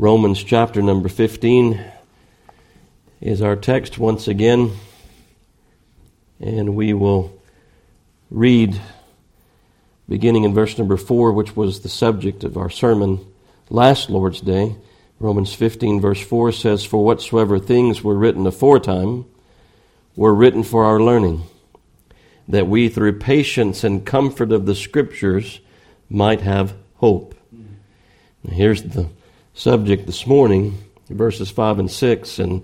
Romans chapter number 15 is our text once again, and we will read beginning in verse number 4, which was the subject of our sermon last Lord's Day. Romans 15, verse 4 says, For whatsoever things were written aforetime were written for our learning, that we through patience and comfort of the Scriptures might have hope. Now here's the subject this morning, verses 5 and 6. And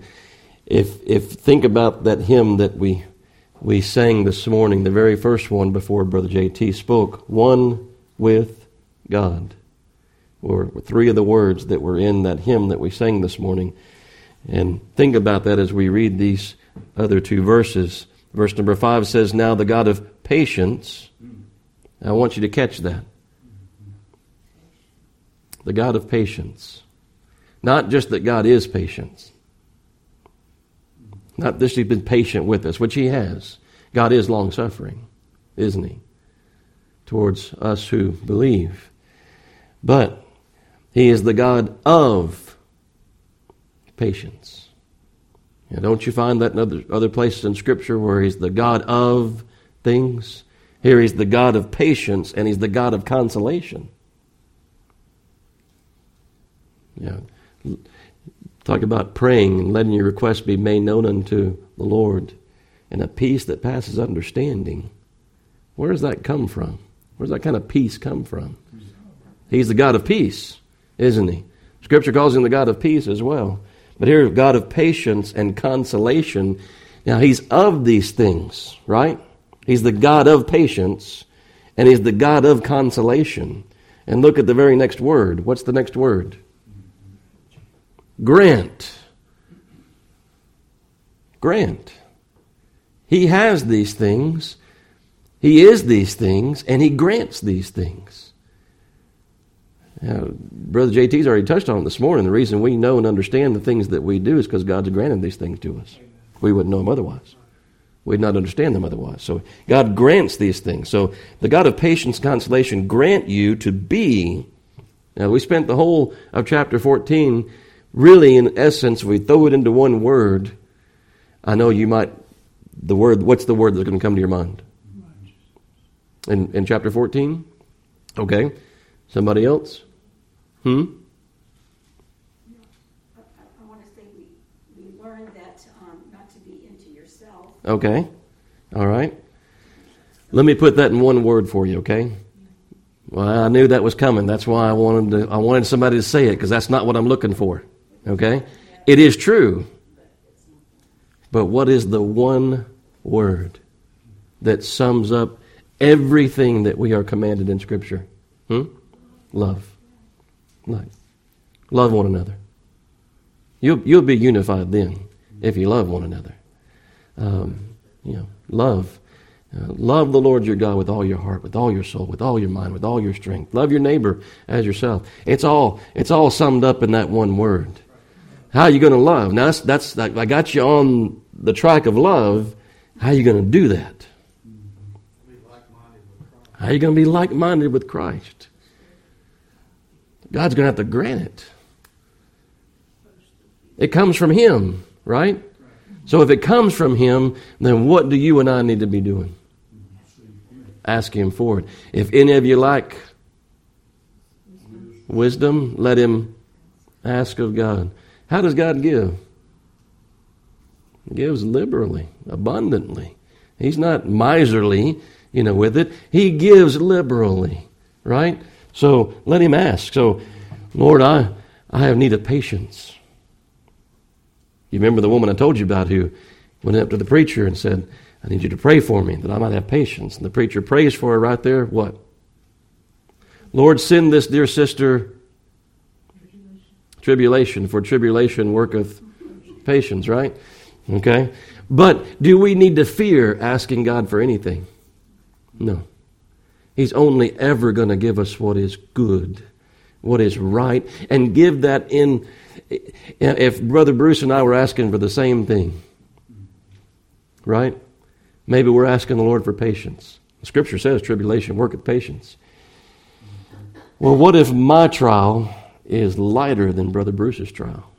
if, if think about that hymn that we, we sang this morning, the very first one before Brother JT spoke, One with God or three of the words that were in that hymn that we sang this morning. And think about that as we read these other two verses. Verse number five says, Now the God of patience, I want you to catch that. The God of patience. Not just that God is patience. Not that He's been patient with us, which He has. God is long suffering, isn't He? Towards us who believe. But he is the God of patience. Now, don't you find that in other, other places in Scripture where He's the God of things? Here He's the God of patience and He's the God of consolation. Yeah. Talk about praying and letting your requests be made known unto the Lord and a peace that passes understanding. Where does that come from? Where does that kind of peace come from? He's the God of peace isn't he? Scripture calls him the God of peace as well. But here, God of patience and consolation. Now, he's of these things, right? He's the God of patience, and he's the God of consolation. And look at the very next word. What's the next word? Grant. Grant. He has these things, he is these things, and he grants these things. Uh, Brother JT's already touched on it this morning. The reason we know and understand the things that we do is because God's granted these things to us. We wouldn't know them otherwise. We'd not understand them otherwise. So God grants these things. So the God of patience, consolation, grant you to be. Now we spent the whole of chapter 14 really in essence, we throw it into one word. I know you might, the word, what's the word that's going to come to your mind? In, in chapter 14? Okay. Somebody else? Hmm? I want to say we, we learned that um, not to be into yourself. Okay. All right. Let me put that in one word for you, okay? Well, I knew that was coming. That's why I wanted to, I wanted somebody to say it because that's not what I'm looking for. Okay? It is true. But what is the one word that sums up everything that we are commanded in Scripture? Hmm? Love. Like, love one another. You'll, you'll be unified then if you love one another. Um, you know, love. Uh, love the Lord your God with all your heart, with all your soul, with all your mind, with all your strength. Love your neighbor as yourself. It's all, it's all summed up in that one word. How are you going to love? Now, that's, that's, I got you on the track of love. How are you going to do that? How are you going to be like minded with Christ? God's going to have to grant it. It comes from Him, right? So if it comes from Him, then what do you and I need to be doing? Ask Him for it. If any of you lack wisdom, let him ask of God. How does God give? He gives liberally, abundantly. He's not miserly, you know, with it. He gives liberally, right? So let him ask. So, Lord, I, I have need of patience. You remember the woman I told you about who went up to the preacher and said, I need you to pray for me that I might have patience. And the preacher prays for her right there. What? Lord, send this dear sister tribulation, for tribulation worketh patience, right? Okay? But do we need to fear asking God for anything? No. He's only ever going to give us what is good, what is right, and give that in. If Brother Bruce and I were asking for the same thing, right? Maybe we're asking the Lord for patience. The scripture says tribulation worketh patience. Well, what if my trial is lighter than Brother Bruce's trial.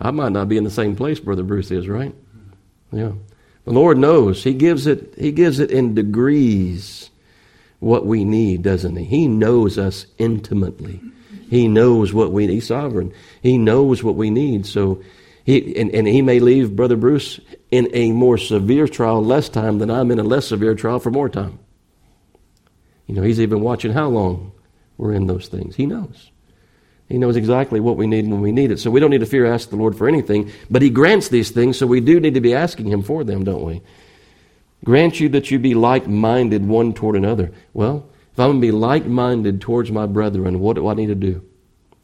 I might not be in the same place Brother Bruce is, right? Yeah. The Lord knows. He gives it he gives it in degrees what we need, doesn't he? He knows us intimately. He knows what we need. He's sovereign. He knows what we need. So he and, and he may leave Brother Bruce in a more severe trial less time than I'm in a less severe trial for more time. You know, he's even watching how long we're in those things. He knows. He knows exactly what we need when we need it. So we don't need to fear ask the Lord for anything, but He grants these things, so we do need to be asking Him for them, don't we? Grant you that you be like minded one toward another. Well, if I'm going to be like minded towards my brethren, what do I need to do?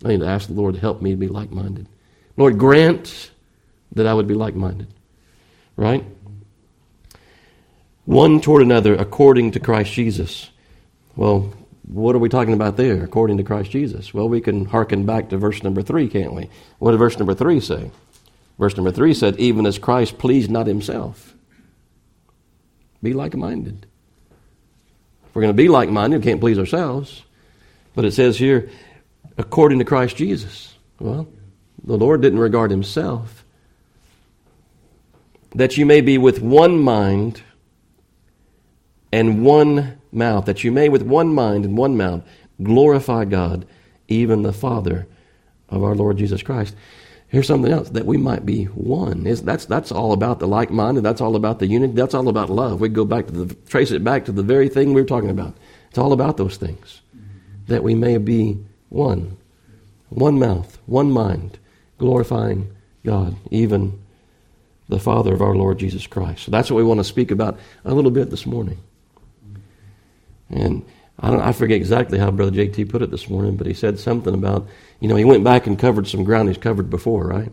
I need to ask the Lord to help me to be like minded. Lord, grant that I would be like minded. Right? One toward another according to Christ Jesus. Well, what are we talking about there, according to Christ Jesus? Well, we can hearken back to verse number three, can't we? What did verse number three say? Verse number three said, Even as Christ pleased not himself. Be like minded. If we're going to be like minded, we can't please ourselves. But it says here, according to Christ Jesus. Well, the Lord didn't regard himself. That you may be with one mind and one mouth, that you may with one mind and one mouth glorify God, even the Father of our Lord Jesus Christ. Here's something else that we might be one. that's that's all about the like minded. That's all about the unity. That's all about love. We go back to the trace it back to the very thing we were talking about. It's all about those things that we may be one, one mouth, one mind, glorifying God, even the Father of our Lord Jesus Christ. So that's what we want to speak about a little bit this morning. And I, don't, I forget exactly how Brother JT put it this morning, but he said something about, you know, he went back and covered some ground he's covered before, right?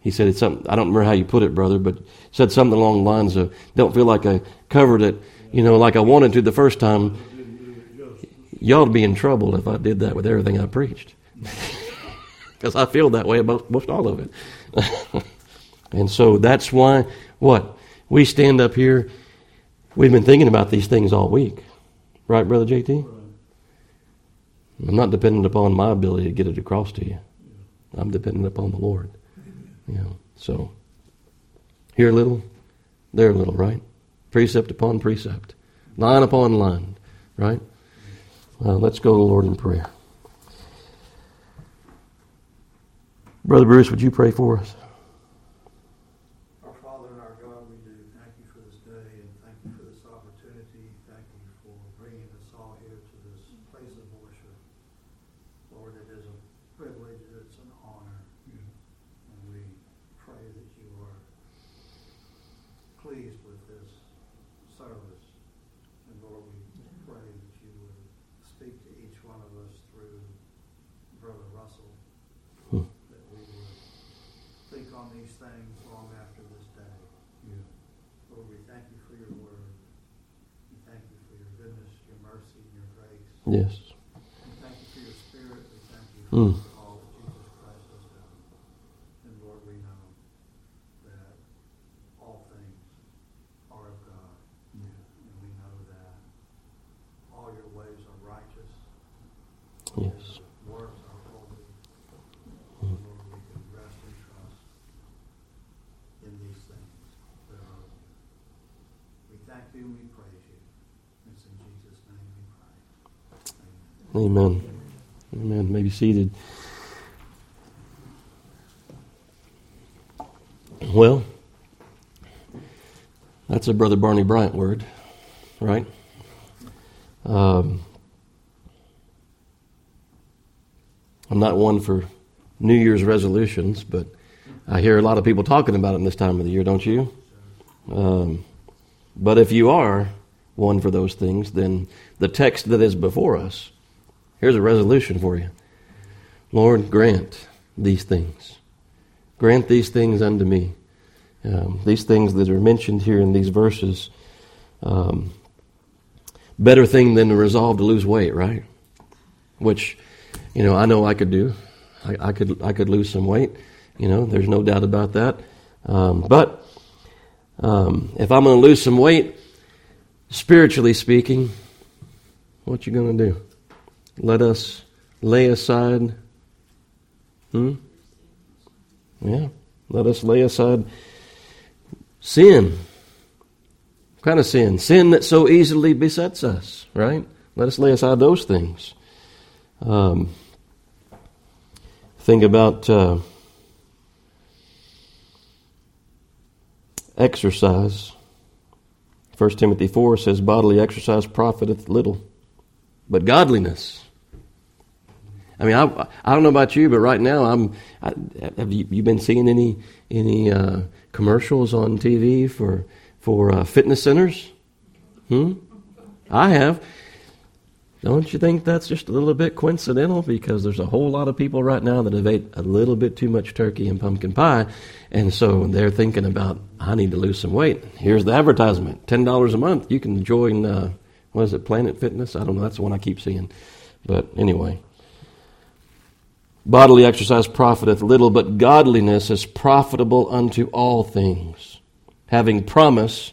He said it's something, I don't remember how you put it, brother, but said something along the lines of, don't feel like I covered it, you know, like I wanted to the first time. Y'all would be in trouble if I did that with everything I preached. Because I feel that way about most all of it. and so that's why, what? We stand up here We've been thinking about these things all week. Right, Brother JT? I'm not dependent upon my ability to get it across to you. I'm dependent upon the Lord. You know, so here a little, there a little, right? Precept upon precept, line upon line, right? Uh, let's go to the Lord in prayer. Brother Bruce, would you pray for us? Yes. Thank you for your spirit. Thank you mm. all that Jesus Christ has done. And Lord, we know that all things are of God. Yeah. And we know that all your ways are righteous. Yes. Works are holy. Mm. Lord, we can rest and trust in these things that are We thank you and we praise you. It's in Jesus' name we pray. Amen. Amen. Maybe seated. Well, that's a Brother Barney Bryant word, right? Um, I'm not one for New Year's resolutions, but I hear a lot of people talking about it this time of the year, don't you? Um, but if you are one for those things, then the text that is before us Here's a resolution for you Lord, grant these things. Grant these things unto me. Um, these things that are mentioned here in these verses. Um, better thing than to resolve to lose weight, right? Which, you know, I know I could do. I, I could I could lose some weight. You know, there's no doubt about that. Um, but um, if I'm going to lose some weight, spiritually speaking, what you going to do? Let us lay aside. Hmm? Yeah. Let us lay aside sin. What kind of sin? Sin that so easily besets us, right? Let us lay aside those things. Um, think about uh, exercise. 1 Timothy 4 says, Bodily exercise profiteth little, but godliness. I mean, I, I don't know about you, but right now, I'm. I, have you, you been seeing any any uh, commercials on TV for for uh, fitness centers? Hmm. I have. Don't you think that's just a little bit coincidental? Because there's a whole lot of people right now that have ate a little bit too much turkey and pumpkin pie, and so they're thinking about, I need to lose some weight. Here's the advertisement: ten dollars a month. You can join. Uh, what is it? Planet Fitness. I don't know. That's the one I keep seeing. But anyway, bodily exercise profiteth little, but godliness is profitable unto all things, having promise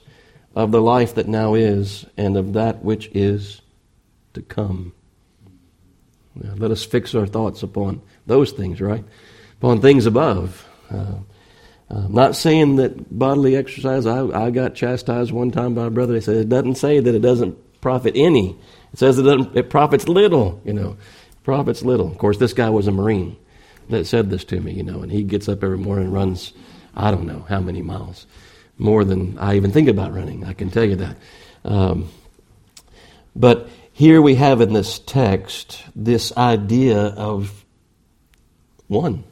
of the life that now is and of that which is to come. Now, let us fix our thoughts upon those things, right? Upon things above. Uh, I'm not saying that bodily exercise, I, I got chastised one time by a brother. He said it doesn't say that it doesn't profit any. It says it, it profits little, you know. Profits little. Of course, this guy was a Marine that said this to me, you know, and he gets up every morning and runs, I don't know how many miles. More than I even think about running, I can tell you that. Um, but here we have in this text this idea of one.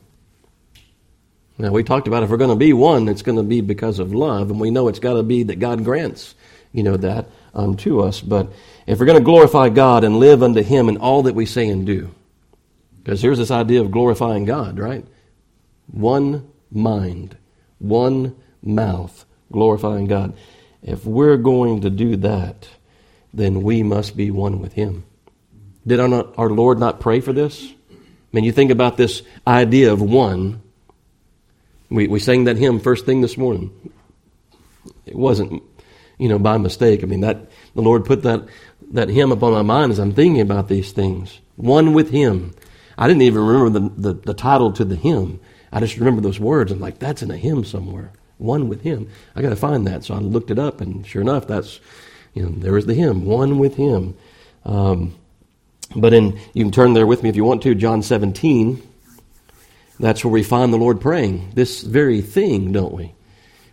Now, we talked about if we're going to be one, it's going to be because of love, and we know it's got to be that God grants, you know, that unto us. But if we're going to glorify God and live unto Him in all that we say and do, because here's this idea of glorifying God, right? One mind, one mouth, glorifying God. If we're going to do that, then we must be one with Him. Did our, not, our Lord not pray for this? I mean, you think about this idea of one. We, we sang that hymn first thing this morning. It wasn't, you know, by mistake. I mean, that the Lord put that, that hymn upon my mind as I'm thinking about these things. One with Him. I didn't even remember the, the, the title to the hymn. I just remember those words. I'm like, that's in a hymn somewhere. One with Him. I got to find that. So I looked it up, and sure enough, that's you know, there is the hymn, one with him. Um, but in, you can turn there with me if you want to, John 17. That's where we find the Lord praying this very thing, don't we?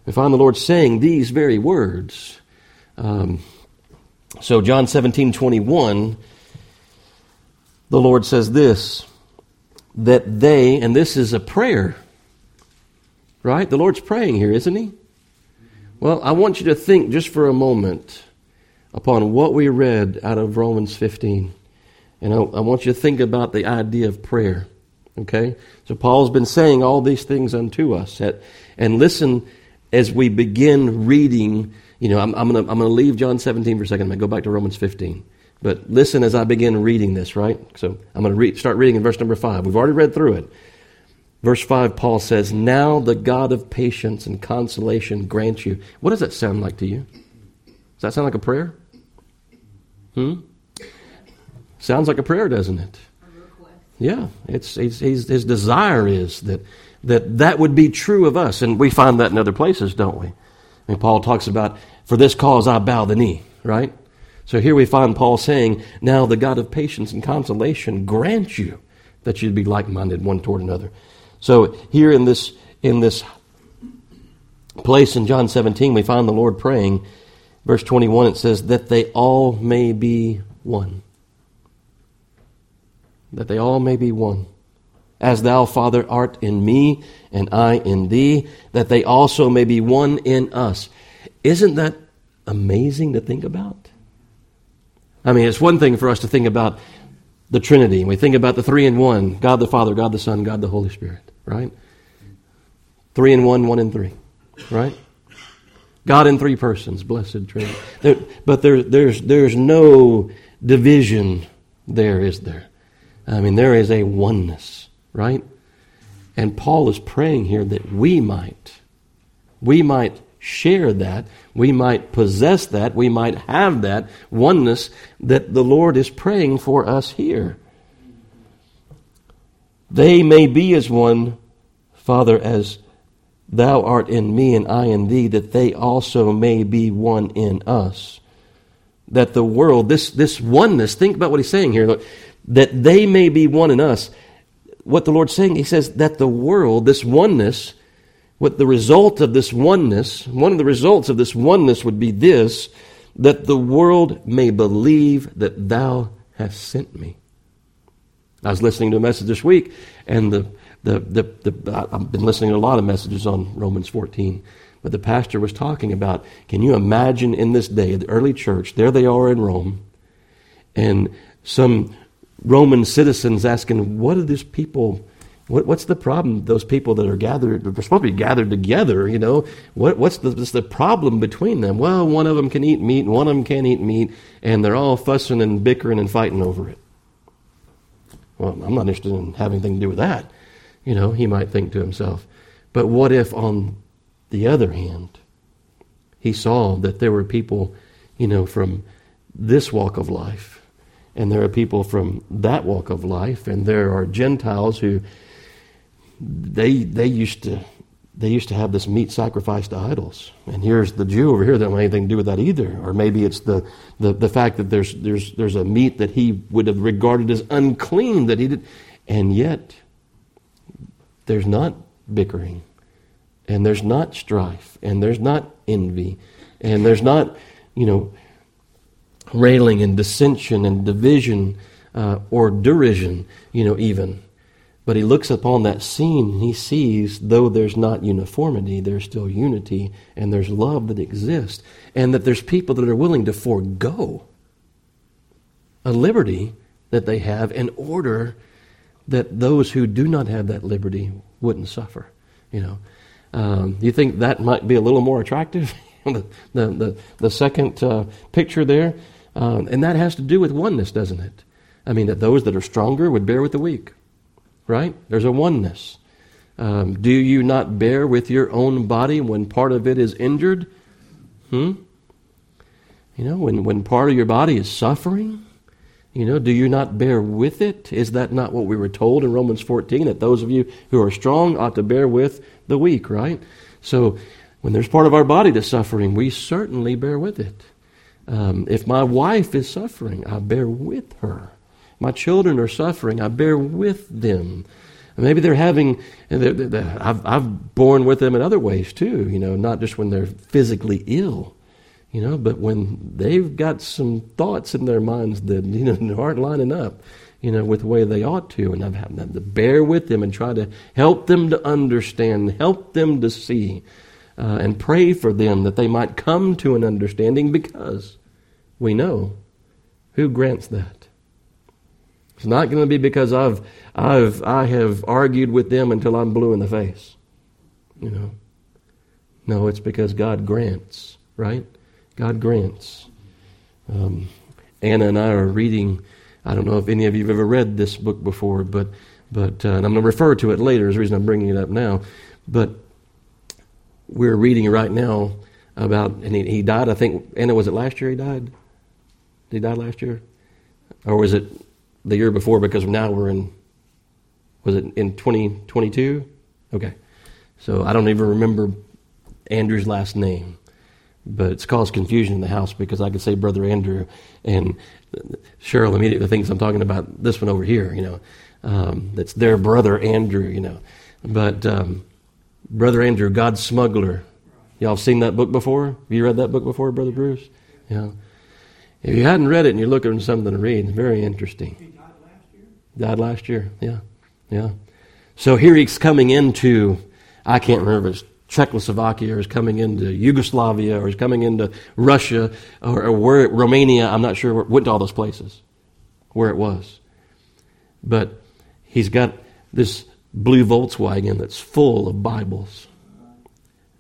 We find the Lord saying these very words. Um, so, John 17, 21, the Lord says this that they, and this is a prayer, right? The Lord's praying here, isn't He? Well, I want you to think just for a moment upon what we read out of Romans 15. And I, I, want you to think about the idea of prayer. Okay? So Paul's been saying all these things unto us. At, and listen as we begin reading. You know, I'm, I'm going to I'm gonna leave John 17 for a second. I'm going to go back to Romans 15. But listen as I begin reading this, right? So I'm going to read, start reading in verse number 5. We've already read through it. Verse 5, Paul says, Now the God of patience and consolation grant you. What does that sound like to you? Does that sound like a prayer? Hmm? Sounds like a prayer, doesn't it? Yeah, it's, it's, his desire is that, that that would be true of us. And we find that in other places, don't we? Paul talks about, for this cause I bow the knee, right? So here we find Paul saying, Now the God of patience and consolation grant you that you'd be like minded one toward another. So here in this, in this place in John 17, we find the Lord praying Verse 21, it says, That they all may be one. That they all may be one. As thou, Father, art in me, and I in thee, that they also may be one in us. Isn't that amazing to think about? I mean, it's one thing for us to think about the Trinity. We think about the three in one God the Father, God the Son, God the Holy Spirit, right? Three in one, one in three, right? God in three persons, blessed Trinity. There, but there, there's, there's no division there, is there? I mean, there is a oneness, right? And Paul is praying here that we might, we might share that, we might possess that, we might have that oneness that the Lord is praying for us here. they may be as one, Father, as thou art in me and I in thee, that they also may be one in us. That the world, this, this oneness, think about what he's saying here, that they may be one in us. What the Lord's saying, he says that the world, this oneness, what the result of this oneness, one of the results of this oneness would be this, that the world may believe that thou hast sent me. I was listening to a message this week, and the, the, the, the, I've been listening to a lot of messages on Romans 14, but the pastor was talking about can you imagine in this day, the early church, there they are in Rome, and some Roman citizens asking, What are these people? What, what's the problem? Those people that are gathered, they're supposed to be gathered together, you know. What, what's, the, what's the problem between them? Well, one of them can eat meat, and one of them can't eat meat, and they're all fussing and bickering and fighting over it. Well, I'm not interested in having anything to do with that. You know, he might think to himself. But what if, on the other hand, he saw that there were people, you know, from this walk of life, and there are people from that walk of life, and there are Gentiles who they they used to they used to have this meat sacrificed to idols. And here's the Jew over here that don't have anything to do with that either. Or maybe it's the, the, the fact that there's, there's, there's a meat that he would have regarded as unclean that he did. And yet, there's not bickering. And there's not strife. And there's not envy. And there's not, you know, railing and dissension and division uh, or derision, you know, even. But he looks upon that scene and he sees, though there's not uniformity, there's still unity and there's love that exists, and that there's people that are willing to forego a liberty that they have in order that those who do not have that liberty wouldn't suffer. You know, um, you think that might be a little more attractive? the, the, the, the, second uh, picture there, um, and that has to do with oneness, doesn't it? I mean, that those that are stronger would bear with the weak right? There's a oneness. Um, do you not bear with your own body when part of it is injured? Hmm? You know, when, when part of your body is suffering? You know, do you not bear with it? Is that not what we were told in Romans 14? That those of you who are strong ought to bear with the weak, right? So, when there's part of our body that's suffering, we certainly bear with it. Um, if my wife is suffering, I bear with her. My children are suffering. I bear with them. Maybe they're having, they're, they're, I've, I've borne with them in other ways too, you know, not just when they're physically ill, you know, but when they've got some thoughts in their minds that, you know, aren't lining up, you know, with the way they ought to. And I've had to bear with them and try to help them to understand, help them to see, uh, and pray for them that they might come to an understanding because we know who grants that. It's not going to be because I've, I've, I have argued with them until I'm blue in the face. You know. No, it's because God grants, right? God grants. Um, Anna and I are reading. I don't know if any of you have ever read this book before, but but uh, and I'm going to refer to it later. Is the reason I'm bringing it up now. But we're reading right now about, and he, he died. I think Anna was it last year? He died. He die last year, or was it the year before because now we're in, was it in 2022? Okay. So I don't even remember Andrew's last name, but it's caused confusion in the house because I could say Brother Andrew, and Cheryl immediately thinks I'm talking about this one over here, you know. Um, that's their brother Andrew, you know. But um, Brother Andrew, God's Smuggler. Y'all seen that book before? Have you read that book before, Brother Bruce? Yeah. If you hadn't read it and you're looking for something to read, it's very interesting. He died last year? Died last year, yeah. Yeah. So here he's coming into, I can't remember if it's Czechoslovakia or he's coming into Yugoslavia or he's coming into Russia or, or where, Romania, I'm not sure, went to all those places where it was. But he's got this blue Volkswagen that's full of Bibles.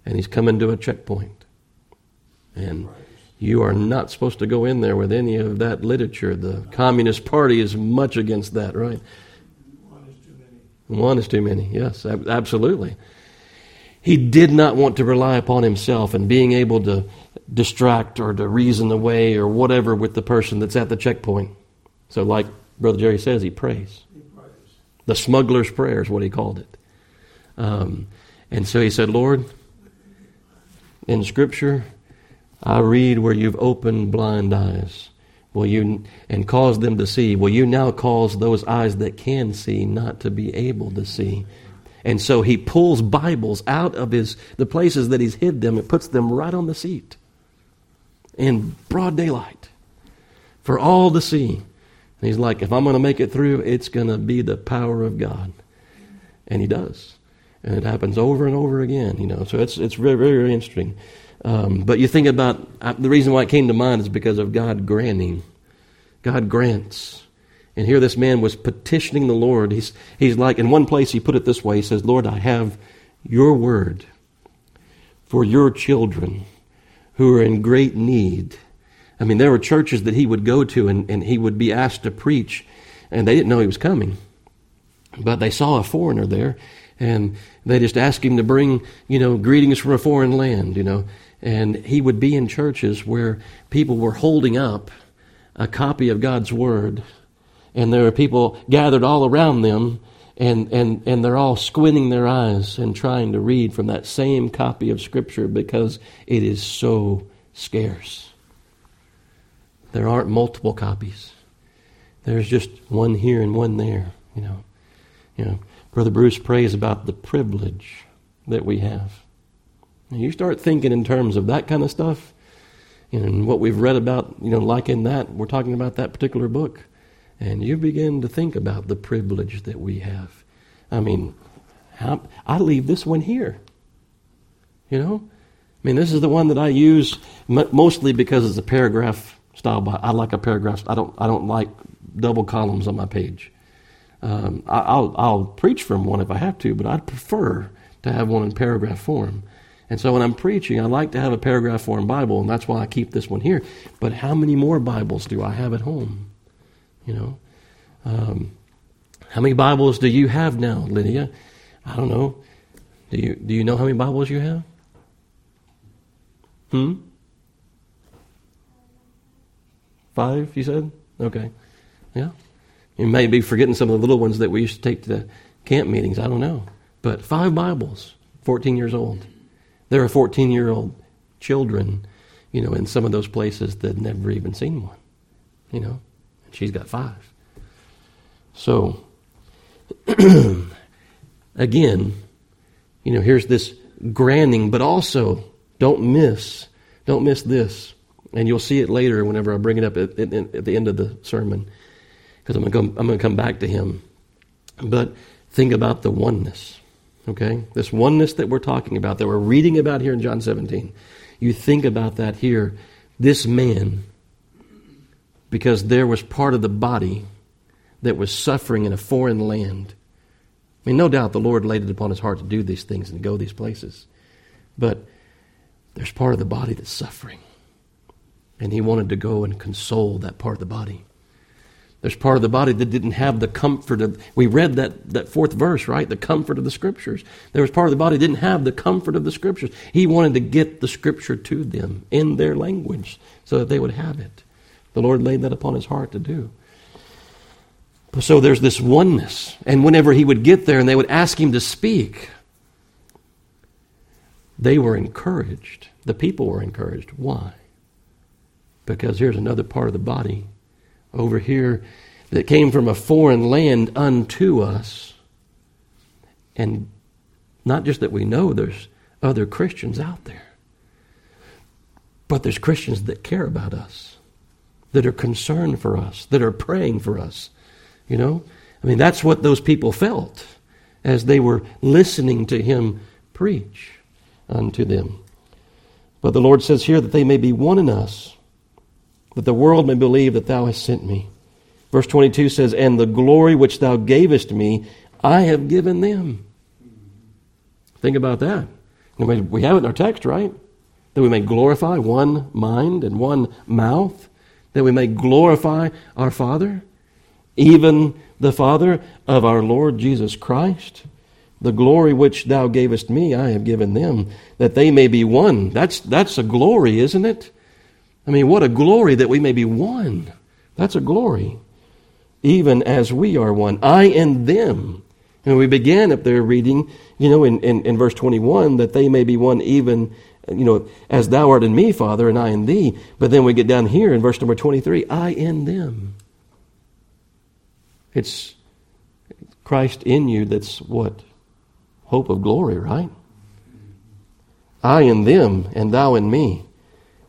And he's coming to a checkpoint. And you are not supposed to go in there with any of that literature. The Communist Party is much against that, right? One is too many. One is too many, yes, absolutely. He did not want to rely upon himself and being able to distract or to reason away or whatever with the person that's at the checkpoint. So, like Brother Jerry says, he prays. He prays. The smuggler's prayer is what he called it. Um, and so he said, Lord, in Scripture, I read where you've opened blind eyes. Will you and cause them to see? Will you now cause those eyes that can see not to be able to see? And so he pulls Bibles out of his the places that he's hid them and puts them right on the seat in broad daylight for all to see. And he's like, if I'm going to make it through, it's going to be the power of God. And he does. And it happens over and over again, you know. So it's, it's very, very, very interesting. Um, but you think about uh, the reason why it came to mind is because of God granting. God grants. And here this man was petitioning the Lord. He's, he's like, in one place he put it this way He says, Lord, I have your word for your children who are in great need. I mean, there were churches that he would go to and, and he would be asked to preach, and they didn't know he was coming. But they saw a foreigner there, and they just asked him to bring, you know, greetings from a foreign land, you know. And he would be in churches where people were holding up a copy of God's Word, and there are people gathered all around them, and, and, and they're all squinting their eyes and trying to read from that same copy of Scripture because it is so scarce. There aren't multiple copies. There's just one here and one there, you know. You know, Brother Bruce prays about the privilege that we have. You start thinking in terms of that kind of stuff, and what we've read about, you know, like in that, we're talking about that particular book. And you begin to think about the privilege that we have. I mean, I leave this one here. You know? I mean, this is the one that I use mostly because it's a paragraph style. I like a paragraph. I don't, I don't like double columns on my page. Um, I, will I'll preach from one if I have to, but I'd prefer to have one in paragraph form. And so when I'm preaching, I like to have a paragraph form Bible, and that's why I keep this one here. But how many more Bibles do I have at home? You know, um, how many Bibles do you have now, Lydia? I don't know. Do you do you know how many Bibles you have? Hmm. Five, you said? Okay. Yeah. You may be forgetting some of the little ones that we used to take to camp meetings. I don't know. But five Bibles, 14 years old. There are 14 year old children, you know, in some of those places that never even seen one, you know, and she's got five. So, again, you know, here's this granting, but also don't miss, don't miss this. And you'll see it later whenever I bring it up at, at, at the end of the sermon, because I'm going to come back to him. But think about the oneness. Okay? This oneness that we're talking about, that we're reading about here in John 17, you think about that here. This man, because there was part of the body that was suffering in a foreign land. I mean, no doubt the Lord laid it upon his heart to do these things and go these places. But there's part of the body that's suffering. And he wanted to go and console that part of the body. There's part of the body that didn't have the comfort of, we read that, that fourth verse, right? The comfort of the scriptures. There was part of the body didn't have the comfort of the scriptures. He wanted to get the scripture to them in their language so that they would have it. The Lord laid that upon his heart to do. So there's this oneness. And whenever he would get there and they would ask him to speak, they were encouraged. The people were encouraged. Why? Because here's another part of the body over here that came from a foreign land unto us. And not just that we know there's other Christians out there, but there's Christians that care about us, that are concerned for us, that are praying for us. You know? I mean, that's what those people felt as they were listening to him preach unto them. But the Lord says here that they may be one in us that the world may believe that thou hast sent me. Verse 22 says, And the glory which thou gavest me, I have given them. Think about that. We have it in our text, right? That we may glorify one mind and one mouth, that we may glorify our Father, even the Father of our Lord Jesus Christ. The glory which thou gavest me, I have given them, that they may be one. That's, that's a glory, isn't it? I mean, what a glory that we may be one. That's a glory. even as we are one. I and them. And we began up there reading, you know, in, in, in verse 21, that they may be one even, you know, as thou art in me, Father, and I in thee. But then we get down here in verse number 23, I in them. It's Christ in you that's what? Hope of glory, right? I in them, and thou in me,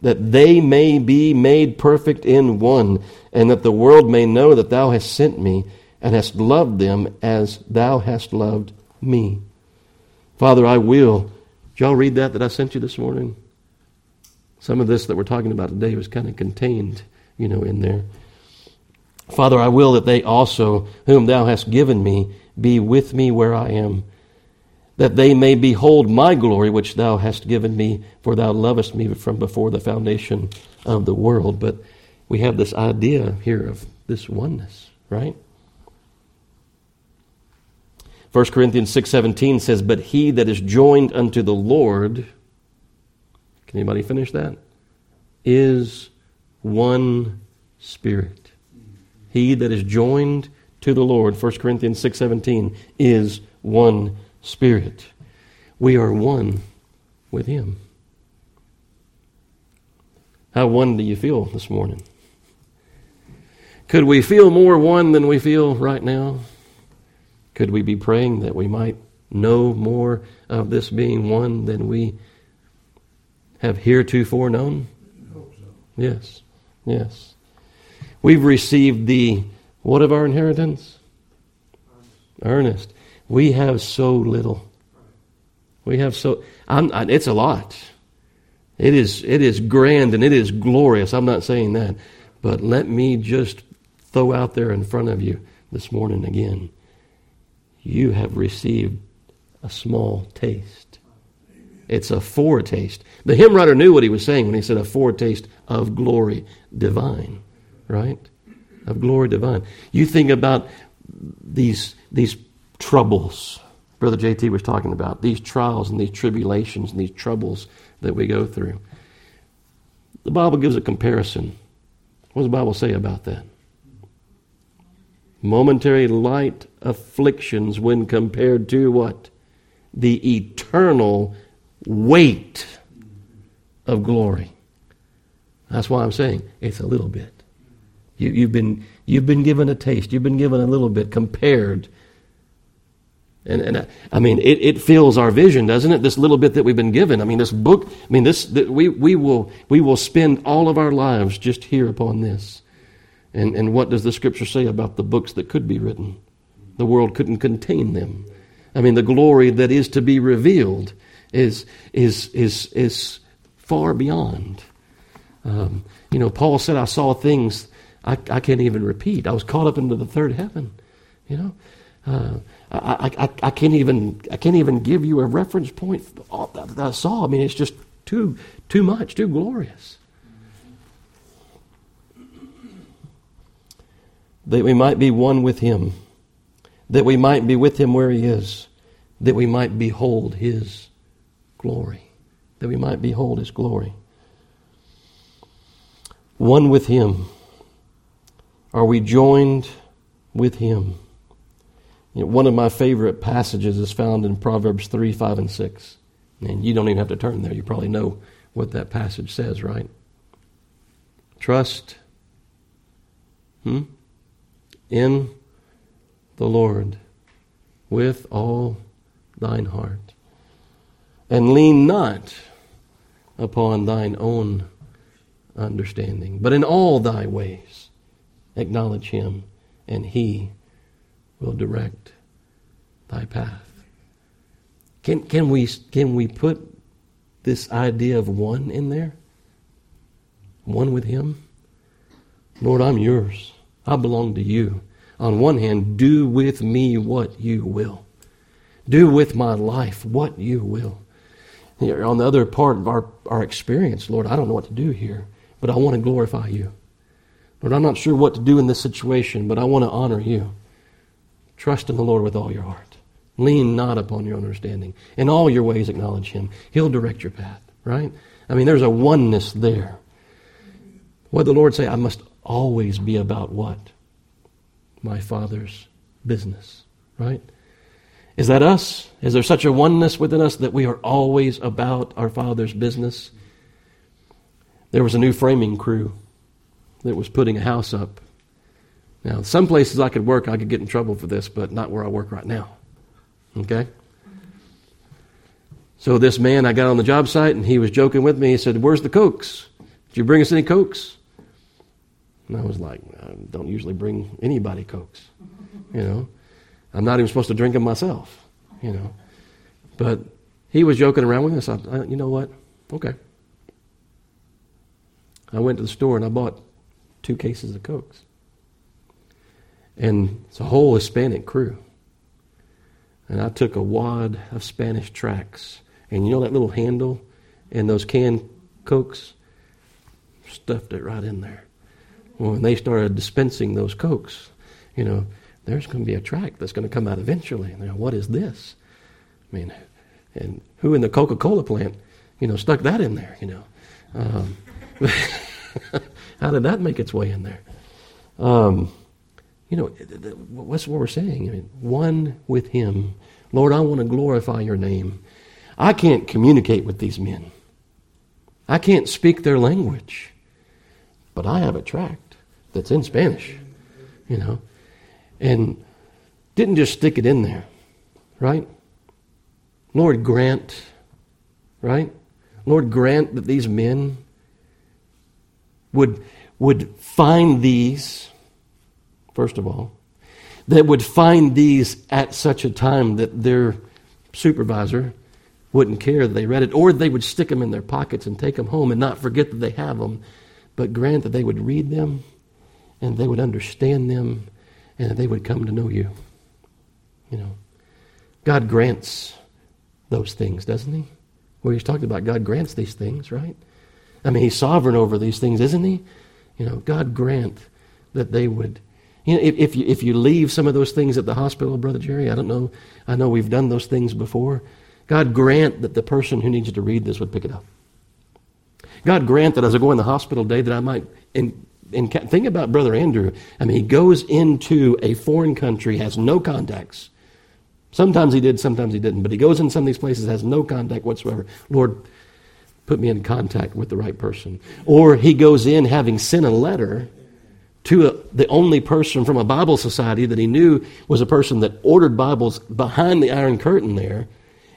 that they may be made perfect in one, and that the world may know that thou hast sent me and hast loved them as thou hast loved me. Father, I will. Did y'all read that that I sent you this morning? Some of this that we're talking about today was kind of contained, you know, in there. Father, I will that they also, whom thou hast given me, be with me where I am, that they may behold my glory which thou hast given me, for thou lovest me from before the foundation of the world. But we have this idea here of this oneness, right? 1 Corinthians 6:17 says, "But he that is joined unto the Lord, can anybody finish that? Is one spirit. He that is joined to the Lord, 1 Corinthians 6:17, is one spirit. We are one with him. How one do you feel this morning? Could we feel more one than we feel right now? Could we be praying that we might know more of this being one than we have heretofore known? Yes, yes. We've received the what of our inheritance? Earnest. We have so little. We have so. I'm, I, it's a lot. It is. It is grand and it is glorious. I'm not saying that, but let me just throw out there in front of you this morning again. You have received a small taste. It's a foretaste. The hymn writer knew what he was saying when he said a foretaste of glory divine, right? Of glory divine. You think about these, these troubles Brother JT was talking about, these trials and these tribulations and these troubles that we go through. The Bible gives a comparison. What does the Bible say about that? Momentary light afflictions when compared to what? The eternal weight of glory. That's why I'm saying it's a little bit. You, have been, you've been given a taste, you've been given a little bit compared. And, and I mean, it, it fills our vision, doesn't it? This little bit that we've been given. I mean, this book, I mean, this, we, we, will, we will spend all of our lives just here upon this. And, and what does the scripture say about the books that could be written? The world couldn't contain them. I mean, the glory that is to be revealed is, is, is, is far beyond. Um, you know, Paul said, I saw things I, I can't even repeat. I was caught up into the third heaven. You know, uh, I, I, I, can't even I can't even give you a reference point that I saw. I mean, it's just too too much, too glorious. That we might be one with Him, that we might be with Him where He is, that we might behold His glory, that we might behold His glory. One with Him. Are we joined with Him? You know, one of my favorite passages is found in Proverbs 3, 5, and 6. And you don't even have to turn there. You probably know what that passage says, right? Trust hmm, in the Lord with all thine heart, and lean not upon thine own understanding, but in all thy ways acknowledge him, and he will direct thy path. Can, can, we, can we put this idea of one in there? One with Him? Lord, I'm yours. I belong to you. On one hand, do with me what you will. Do with my life what you will. On the other part of our, our experience, Lord, I don't know what to do here, but I want to glorify you. Lord, I'm not sure what to do in this situation, but I want to honor you. Trust in the Lord with all your heart. Lean not upon your understanding. In all your ways, acknowledge Him. He'll direct your path, right? I mean, there's a oneness there. What did the Lord say? I must always be about what? my Father's business, right? Is that us? Is there such a oneness within us that we are always about our Father's business? There was a new framing crew that was putting a house up. Now, some places I could work, I could get in trouble for this, but not where I work right now. Okay? So this man, I got on the job site and he was joking with me. He said, Where's the Cokes? Did you bring us any Cokes? And I was like, I don't usually bring anybody Cokes. You know, I'm not even supposed to drink them myself, you know. But he was joking around with us. I, I, you know what? Okay. I went to the store and I bought two cases of Cokes. And it's a whole Hispanic crew. And I took a wad of Spanish tracts, And you know that little handle and those canned Cokes? Stuffed it right in there. Well, when they started dispensing those Cokes, you know, there's going to be a tract that's going to come out eventually. What is this? I mean, and who in the Coca Cola plant, you know, stuck that in there, you know? Um, how did that make its way in there? Um, you know, what's what we're saying? I mean, one with Him. Lord, I want to glorify your name. I can't communicate with these men, I can't speak their language, but I have a tract that's in Spanish, you know, and didn't just stick it in there, right? Lord, grant, right? Lord, grant that these men would, would find these, first of all, that would find these at such a time that their supervisor wouldn't care that they read it, or they would stick them in their pockets and take them home and not forget that they have them, but grant that they would read them and they would understand them and they would come to know you. You know, God grants those things, doesn't He? Well, He's talking about God grants these things, right? I mean, He's sovereign over these things, isn't He? You know, God grant that they would. You know, if, if, you, if you leave some of those things at the hospital, Brother Jerry, I don't know. I know we've done those things before. God grant that the person who needs to read this would pick it up. God grant that as I go in the hospital day that I might. And, and think about Brother Andrew. I mean, he goes into a foreign country, has no contacts. Sometimes he did, sometimes he didn't. But he goes in some of these places, has no contact whatsoever. Lord, put me in contact with the right person. Or he goes in having sent a letter to a, the only person from a Bible society that he knew was a person that ordered Bibles behind the Iron Curtain there.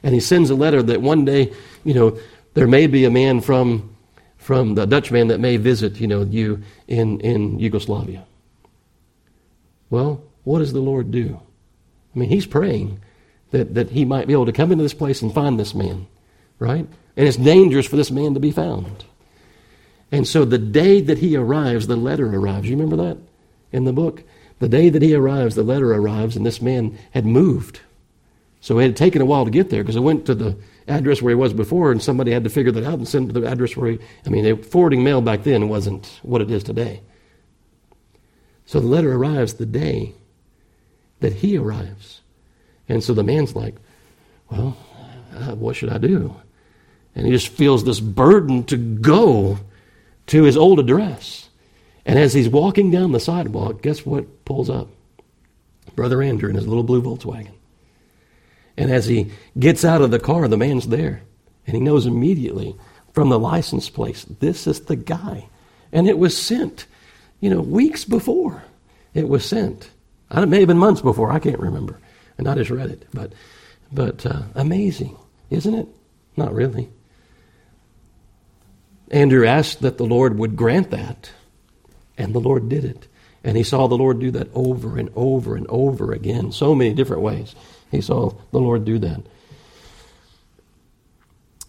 And he sends a letter that one day, you know, there may be a man from, from the Dutchman that may visit, you know, you in, in Yugoslavia. Well, what does the Lord do? I mean, he's praying that, that he might be able to come into this place and find this man, right? And it's dangerous for this man to be found. And so the day that he arrives, the letter arrives. You remember that in the book? The day that he arrives, the letter arrives, and this man had moved. So it had taken a while to get there because it went to the address where he was before, and somebody had to figure that out and send it to the address where he. I mean, forwarding mail back then wasn't what it is today. So the letter arrives the day that he arrives. And so the man's like, well, uh, what should I do? And he just feels this burden to go to his old address. And as he's walking down the sidewalk, guess what pulls up? Brother Andrew in his little blue Volkswagen. And as he gets out of the car, the man's there. And he knows immediately from the license plate, this is the guy. And it was sent, you know, weeks before it was sent. It may have been months before, I can't remember. And I just read it. But, but uh, amazing, isn't it? Not really. Andrew asked that the Lord would grant that, and the Lord did it. And he saw the Lord do that over and over and over again, so many different ways. He saw the Lord do that.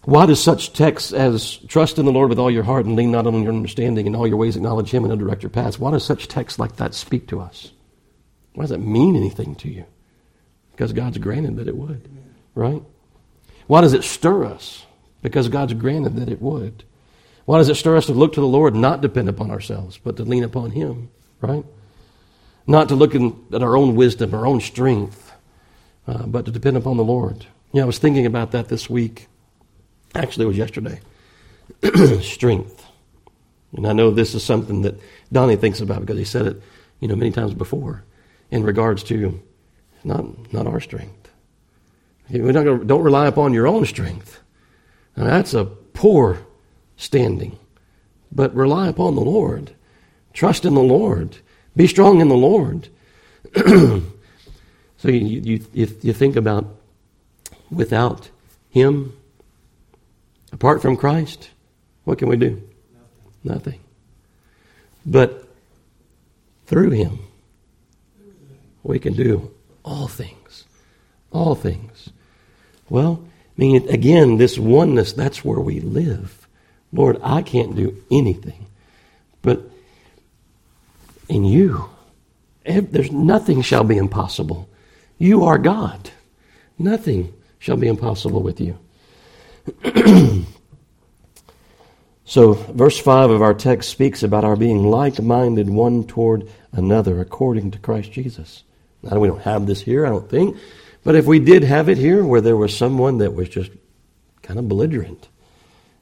Why does such texts as trust in the Lord with all your heart and lean not on your understanding in all your ways acknowledge Him and he'll direct your paths? Why does such texts like that speak to us? Why does it mean anything to you? Because God's granted that it would, right? Why does it stir us? Because God's granted that it would. Why does it stir us to look to the Lord, not depend upon ourselves, but to lean upon Him, right? Not to look in, at our own wisdom, our own strength, uh, but to depend upon the Lord. Yeah, I was thinking about that this week. Actually, it was yesterday. strength. And I know this is something that Donnie thinks about because he said it, you know, many times before. in regards to not, not our strength. We're not gonna, don't rely upon your own strength. Now, that's a poor standing. But rely upon the Lord. Trust in the Lord. Be strong in the Lord. so you, you, you, you think about without Him, apart from Christ, what can we do? Nothing. Nothing. But through Him, we can do all things. All things. Well, I mean, again, this oneness, that's where we live. Lord, I can't do anything. But in you, there's nothing shall be impossible. You are God. Nothing shall be impossible with you. so, verse 5 of our text speaks about our being like minded one toward another according to Christ Jesus. Now, we don't have this here, I don't think. But if we did have it here where there was someone that was just kind of belligerent,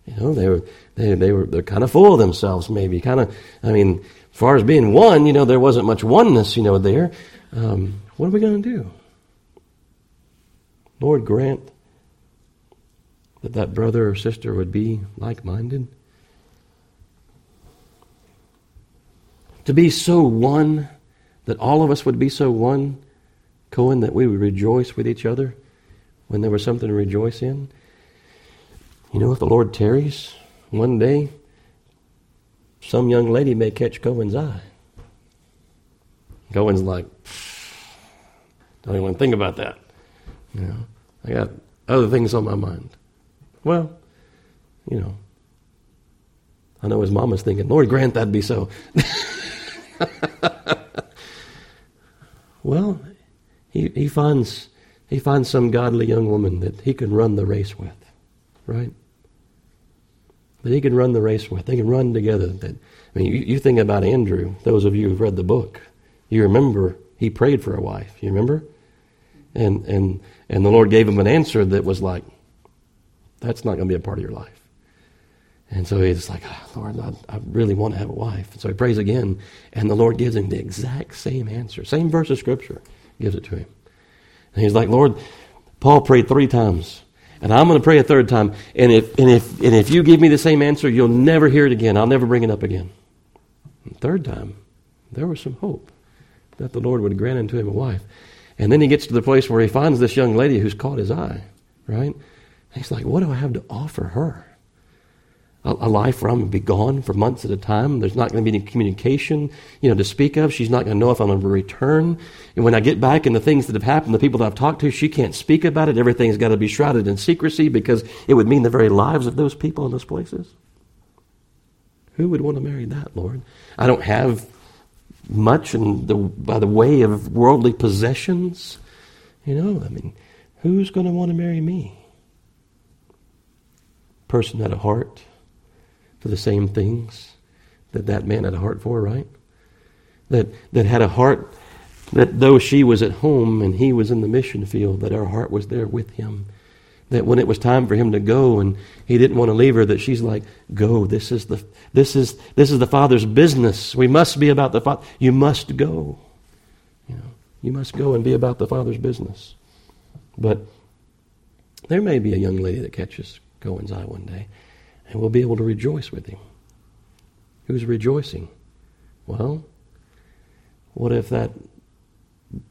you know, they were they, they were they're kind of full of themselves, maybe. Kind of, I mean, as far as being one, you know, there wasn't much oneness, you know, there. Um, what are we going to do? Lord, grant that that brother or sister would be like-minded. To be so one that all of us would be so one, Cohen, that we would rejoice with each other when there was something to rejoice in. You know, if the Lord tarries one day, some young lady may catch Cohen's eye. Cohen's like, don't even think about that. You know, I got other things on my mind. Well, you know, I know his mama's thinking, Lord grant that be so. well, he, he finds he finds some godly young woman that he can run the race with, right? That he can run the race with. They can run together. I mean, you, you think about Andrew. Those of you who've read the book, you remember he prayed for a wife. You remember, and and and the Lord gave him an answer that was like, "That's not going to be a part of your life." And so he's like, oh, Lord, I, I, really want to have a wife. And so he prays again, and the Lord gives him the exact same answer, same verse of Scripture, gives it to him. And he's like, Lord, Paul prayed three times, and I'm going to pray a third time. And if, and, if, and if you give me the same answer, you'll never hear it again. I'll never bring it up again. And third time, there was some hope that the Lord would grant unto him a wife. And then he gets to the place where he finds this young lady who's caught his eye, right? And he's like, what do I have to offer her? A, life where I'm going to be gone for months at a time. There's not going to be any communication, you know, to speak of. She's not going to know if I'm going to return. And when I get back and the things that have happened, the people that I've talked to, she can't speak about it. Everything's got to be shrouded in secrecy because it would mean the very lives of those people in those places. Who would want to marry that, Lord? I don't have much in the, by the way of worldly possessions. You know, I mean, who's going to want to marry me? Person had a heart for the same things that that man had a heart for, right? That, that had a heart that though she was at home and he was in the mission field, that her heart was there with him. That when it was time for him to go and he didn't want to leave her, that she's like, Go, this is the this is this is the Father's business. We must be about the Father. You must go. You know, you must go and be about the Father's business. But there may be a young lady that catches Cohen's eye one day and we'll be able to rejoice with him. Who's rejoicing? Well, what if that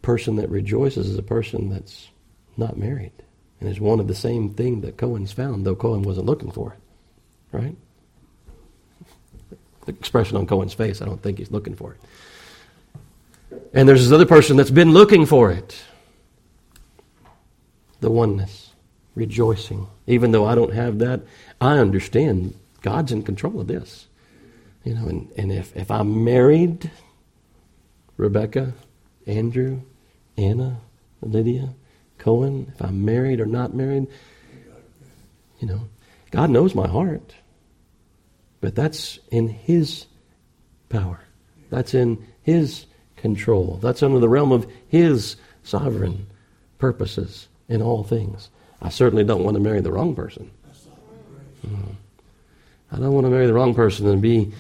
person that rejoices is a person that's not married and is wanted the same thing that Cohen's found, though Cohen wasn't looking for it? Right? The expression on Cohen's face, I don't think he's looking for it. And there's this other person that's been looking for it. The oneness, rejoicing. Even though I don't have that, I understand God's in control of this. You know, and, and if, if I'm married, Rebecca, Andrew, Anna, Lydia, Cohen, if I'm married or not married, you know, God knows my heart. But that's in His power. That's in His control. That's under the realm of His sovereign purposes in all things. I certainly don't want to marry the wrong person. I don't want to marry the wrong person and be.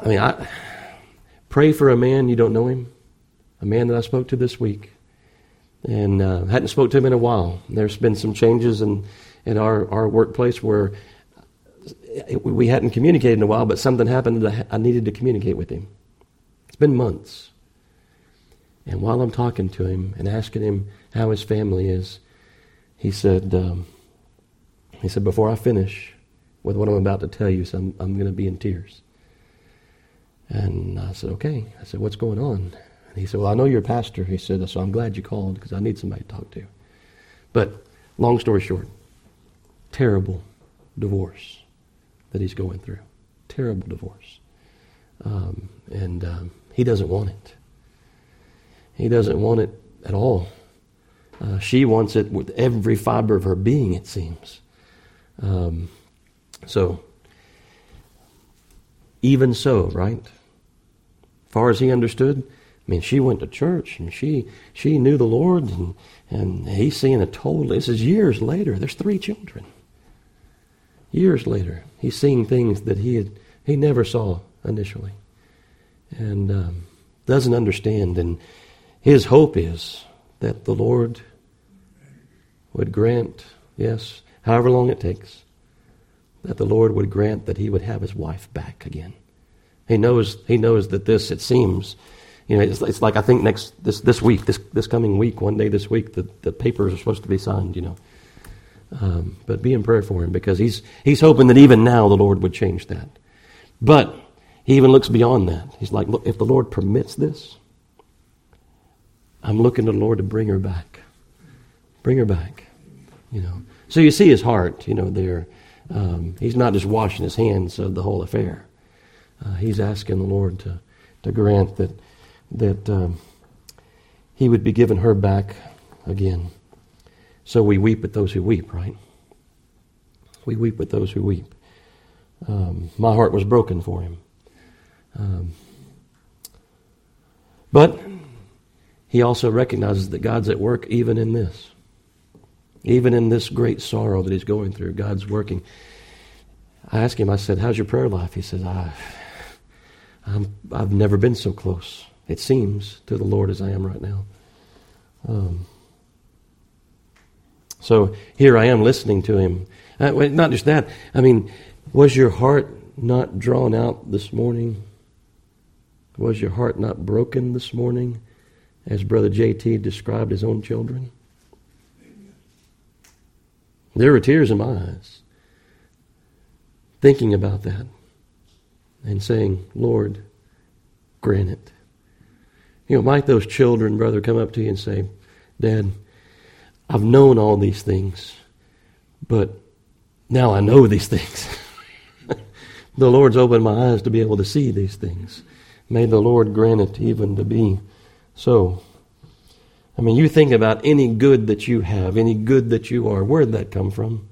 I mean, I pray for a man you don't know him. a man that I spoke to this week, and uh, hadn't spoke to him in a while. There's been some changes in in our our workplace where we hadn't communicated in a while, but something happened that I needed to communicate with him. It's been months. And while I'm talking to him and asking him how his family is, he said, um, he said, before I finish with what I'm about to tell you, I'm, I'm going to be in tears. And I said, okay. I said, what's going on? And he said, well, I know you're a pastor. He said, so I'm glad you called because I need somebody to talk to. But long story short, terrible divorce that he's going through. Terrible divorce. Um, and um, he doesn't want it. He doesn't want it at all. Uh, she wants it with every fiber of her being, it seems. Um, so, even so, right? Far as he understood, I mean, she went to church and she she knew the Lord, and and he's seeing a totally. This is years later. There's three children. Years later, he's seeing things that he had he never saw initially, and um, doesn't understand. And his hope is that the Lord would grant, yes, however long it takes, that the Lord would grant that he would have his wife back again. He knows he knows that this, it seems, you know, it's, it's like I think next this this week, this this coming week, one day this week, the, the papers are supposed to be signed, you know. Um, but be in prayer for him because he's, he's hoping that even now the Lord would change that. But he even looks beyond that. He's like, look, if the Lord permits this, I'm looking to the Lord to bring her back. Bring her back. You know. So you see his heart, you know, there. Um, he's not just washing his hands of the whole affair. Uh, he's asking the Lord to, to grant that, that um, he would be given her back again. So we weep with those who weep, right? We weep with those who weep. Um, my heart was broken for him. Um, but he also recognizes that God's at work even in this. Even in this great sorrow that he's going through, God's working. I asked him, I said, How's your prayer life? He says, I, I'm, I've never been so close, it seems, to the Lord as I am right now. Um, so here I am listening to him. Uh, not just that, I mean, was your heart not drawn out this morning? Was your heart not broken this morning as Brother JT described his own children? There were tears in my eyes thinking about that and saying, Lord, grant it. You know, might those children, brother, come up to you and say, Dad, I've known all these things, but now I know these things. the Lord's opened my eyes to be able to see these things. May the Lord grant it even to be so. I mean, you think about any good that you have, any good that you are. Where'd that come from?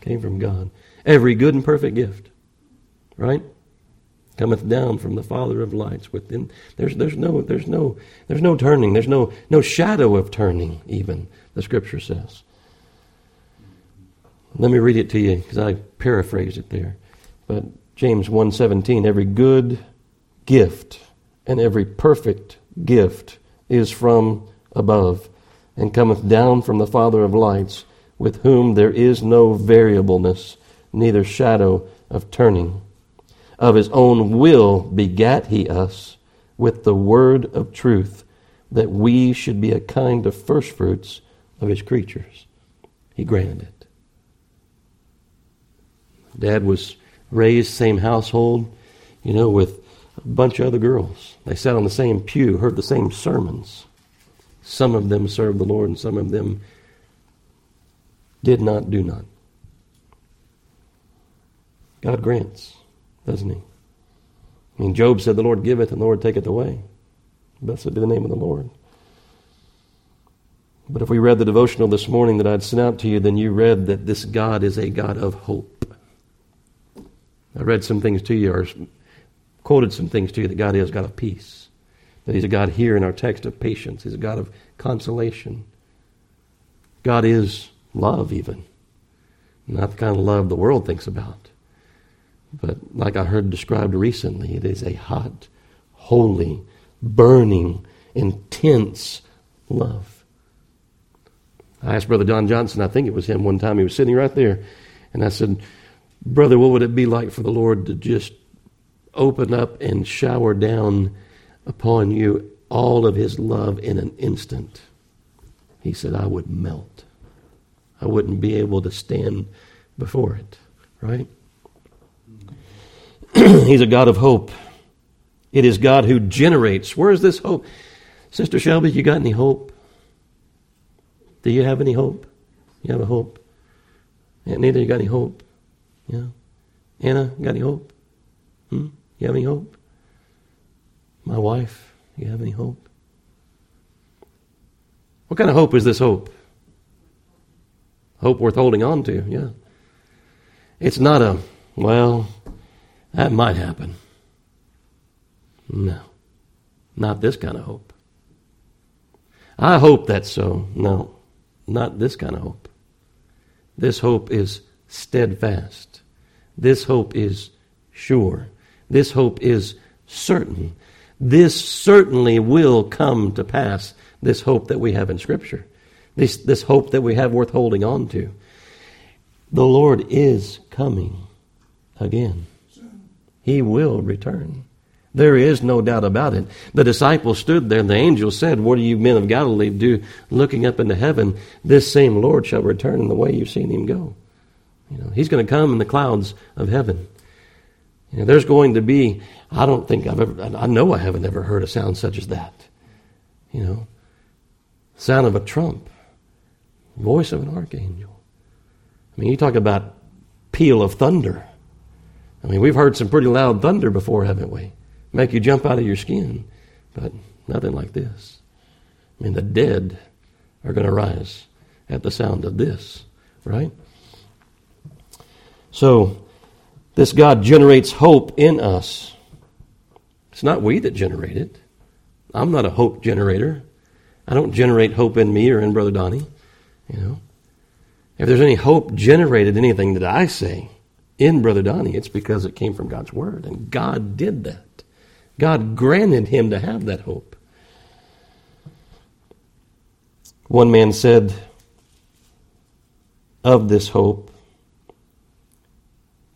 Came from God. Every good and perfect gift, right? Cometh down from the Father of lights. Within there's there's no there's no there's no turning. There's no no shadow of turning even the scripture says. Let me read it to you because I paraphrased it there. But James 1:17 every good gift and every perfect gift is from above and cometh down from the Father of lights with whom there is no variableness neither shadow of turning. Of his own will begat he us with the word of truth that we should be a kind of firstfruits of his creatures. He granted it. Dad was raised same household, you know, with a bunch of other girls. They sat on the same pew, heard the same sermons. Some of them served the Lord, and some of them did not, do not. God grants, doesn't He? I mean, Job said, The Lord giveth, and the Lord taketh away. Blessed be the name of the Lord. But if we read the devotional this morning that I'd sent out to you, then you read that this God is a God of hope. I read some things to you, or quoted some things to you that God is God of peace. That He's a God here in our text of patience. He's a God of consolation. God is love, even. Not the kind of love the world thinks about. But like I heard described recently, it is a hot, holy, burning, intense love. I asked Brother Don Johnson, I think it was him one time, he was sitting right there, and I said, Brother, what would it be like for the Lord to just open up and shower down upon you all of his love in an instant? He said, I would melt. I wouldn't be able to stand before it, right? He's a God of hope. It is God who generates. Where is this hope? Sister Shelby, you got any hope? Do you have any hope? You have a hope? Aunt Neither you got any hope? Yeah. Anna, got any hope? Hmm? You have any hope? My wife, you have any hope? What kind of hope is this hope? Hope worth holding on to, yeah. It's not a, well, that might happen. No, not this kind of hope. I hope that's so. No, not this kind of hope. This hope is steadfast. This hope is sure. This hope is certain. This certainly will come to pass, this hope that we have in Scripture. This, this hope that we have worth holding on to. The Lord is coming again. He will return. There is no doubt about it. The disciples stood there, and the angel said, What do you men of Galilee do looking up into heaven? This same Lord shall return in the way you've seen him go. You know, he's going to come in the clouds of heaven. You know, there's going to be, I don't think I've ever, I know I haven't ever heard a sound such as that. You know, sound of a trump, voice of an archangel. I mean, you talk about peal of thunder. I mean, we've heard some pretty loud thunder before, haven't we? make you jump out of your skin, but nothing like this. I mean, the dead are going to rise at the sound of this, right? So, this God generates hope in us. It's not we that generate it. I'm not a hope generator. I don't generate hope in me or in Brother Donnie. You know, if there's any hope generated, anything that I say in Brother Donnie, it's because it came from God's Word, and God did that. God granted him to have that hope. One man said of this hope,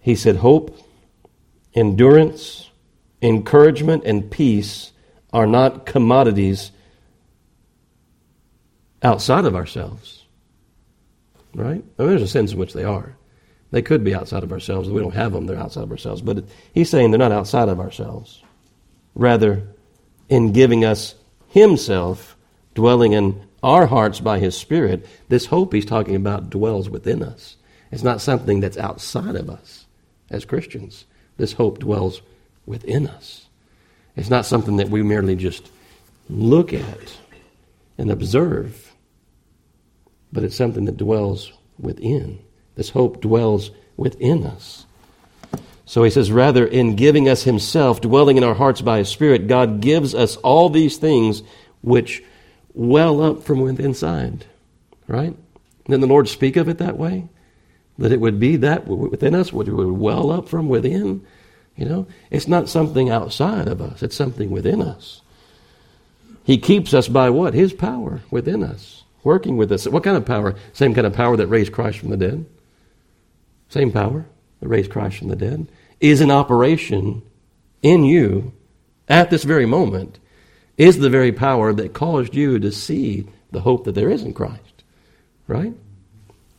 he said, Hope, endurance, encouragement, and peace are not commodities outside of ourselves. Right? I mean, there's a sense in which they are. They could be outside of ourselves. We don't have them, they're outside of ourselves. But he's saying they're not outside of ourselves. Rather, in giving us Himself, dwelling in our hearts by His Spirit, this hope He's talking about dwells within us. It's not something that's outside of us as Christians. This hope dwells within us. It's not something that we merely just look at and observe, but it's something that dwells within. This hope dwells within us. So he says, rather, in giving us himself, dwelling in our hearts by his Spirit, God gives us all these things which well up from within inside. Right? Didn't the Lord speak of it that way? That it would be that within us, which would well up from within. You know, it's not something outside of us, it's something within us. He keeps us by what? His power within us, working with us. What kind of power? Same kind of power that raised Christ from the dead. Same power that raised Christ from the dead is in operation in you at this very moment is the very power that caused you to see the hope that there is in Christ. Right?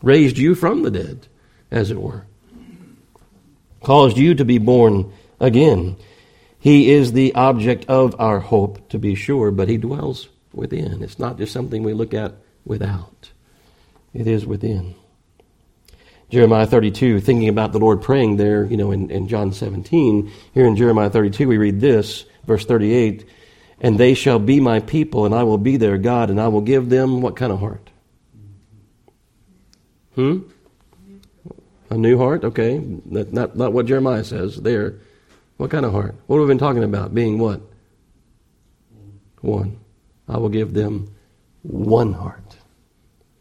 Raised you from the dead, as it were. Caused you to be born again. He is the object of our hope, to be sure, but He dwells within. It's not just something we look at without, it is within. Jeremiah 32, thinking about the Lord praying there, you know, in, in John 17. Here in Jeremiah 32, we read this, verse 38 And they shall be my people, and I will be their God, and I will give them what kind of heart? Hmm? A new heart? Okay. Not, not, not what Jeremiah says there. What kind of heart? What have we been talking about? Being what? One. I will give them one heart.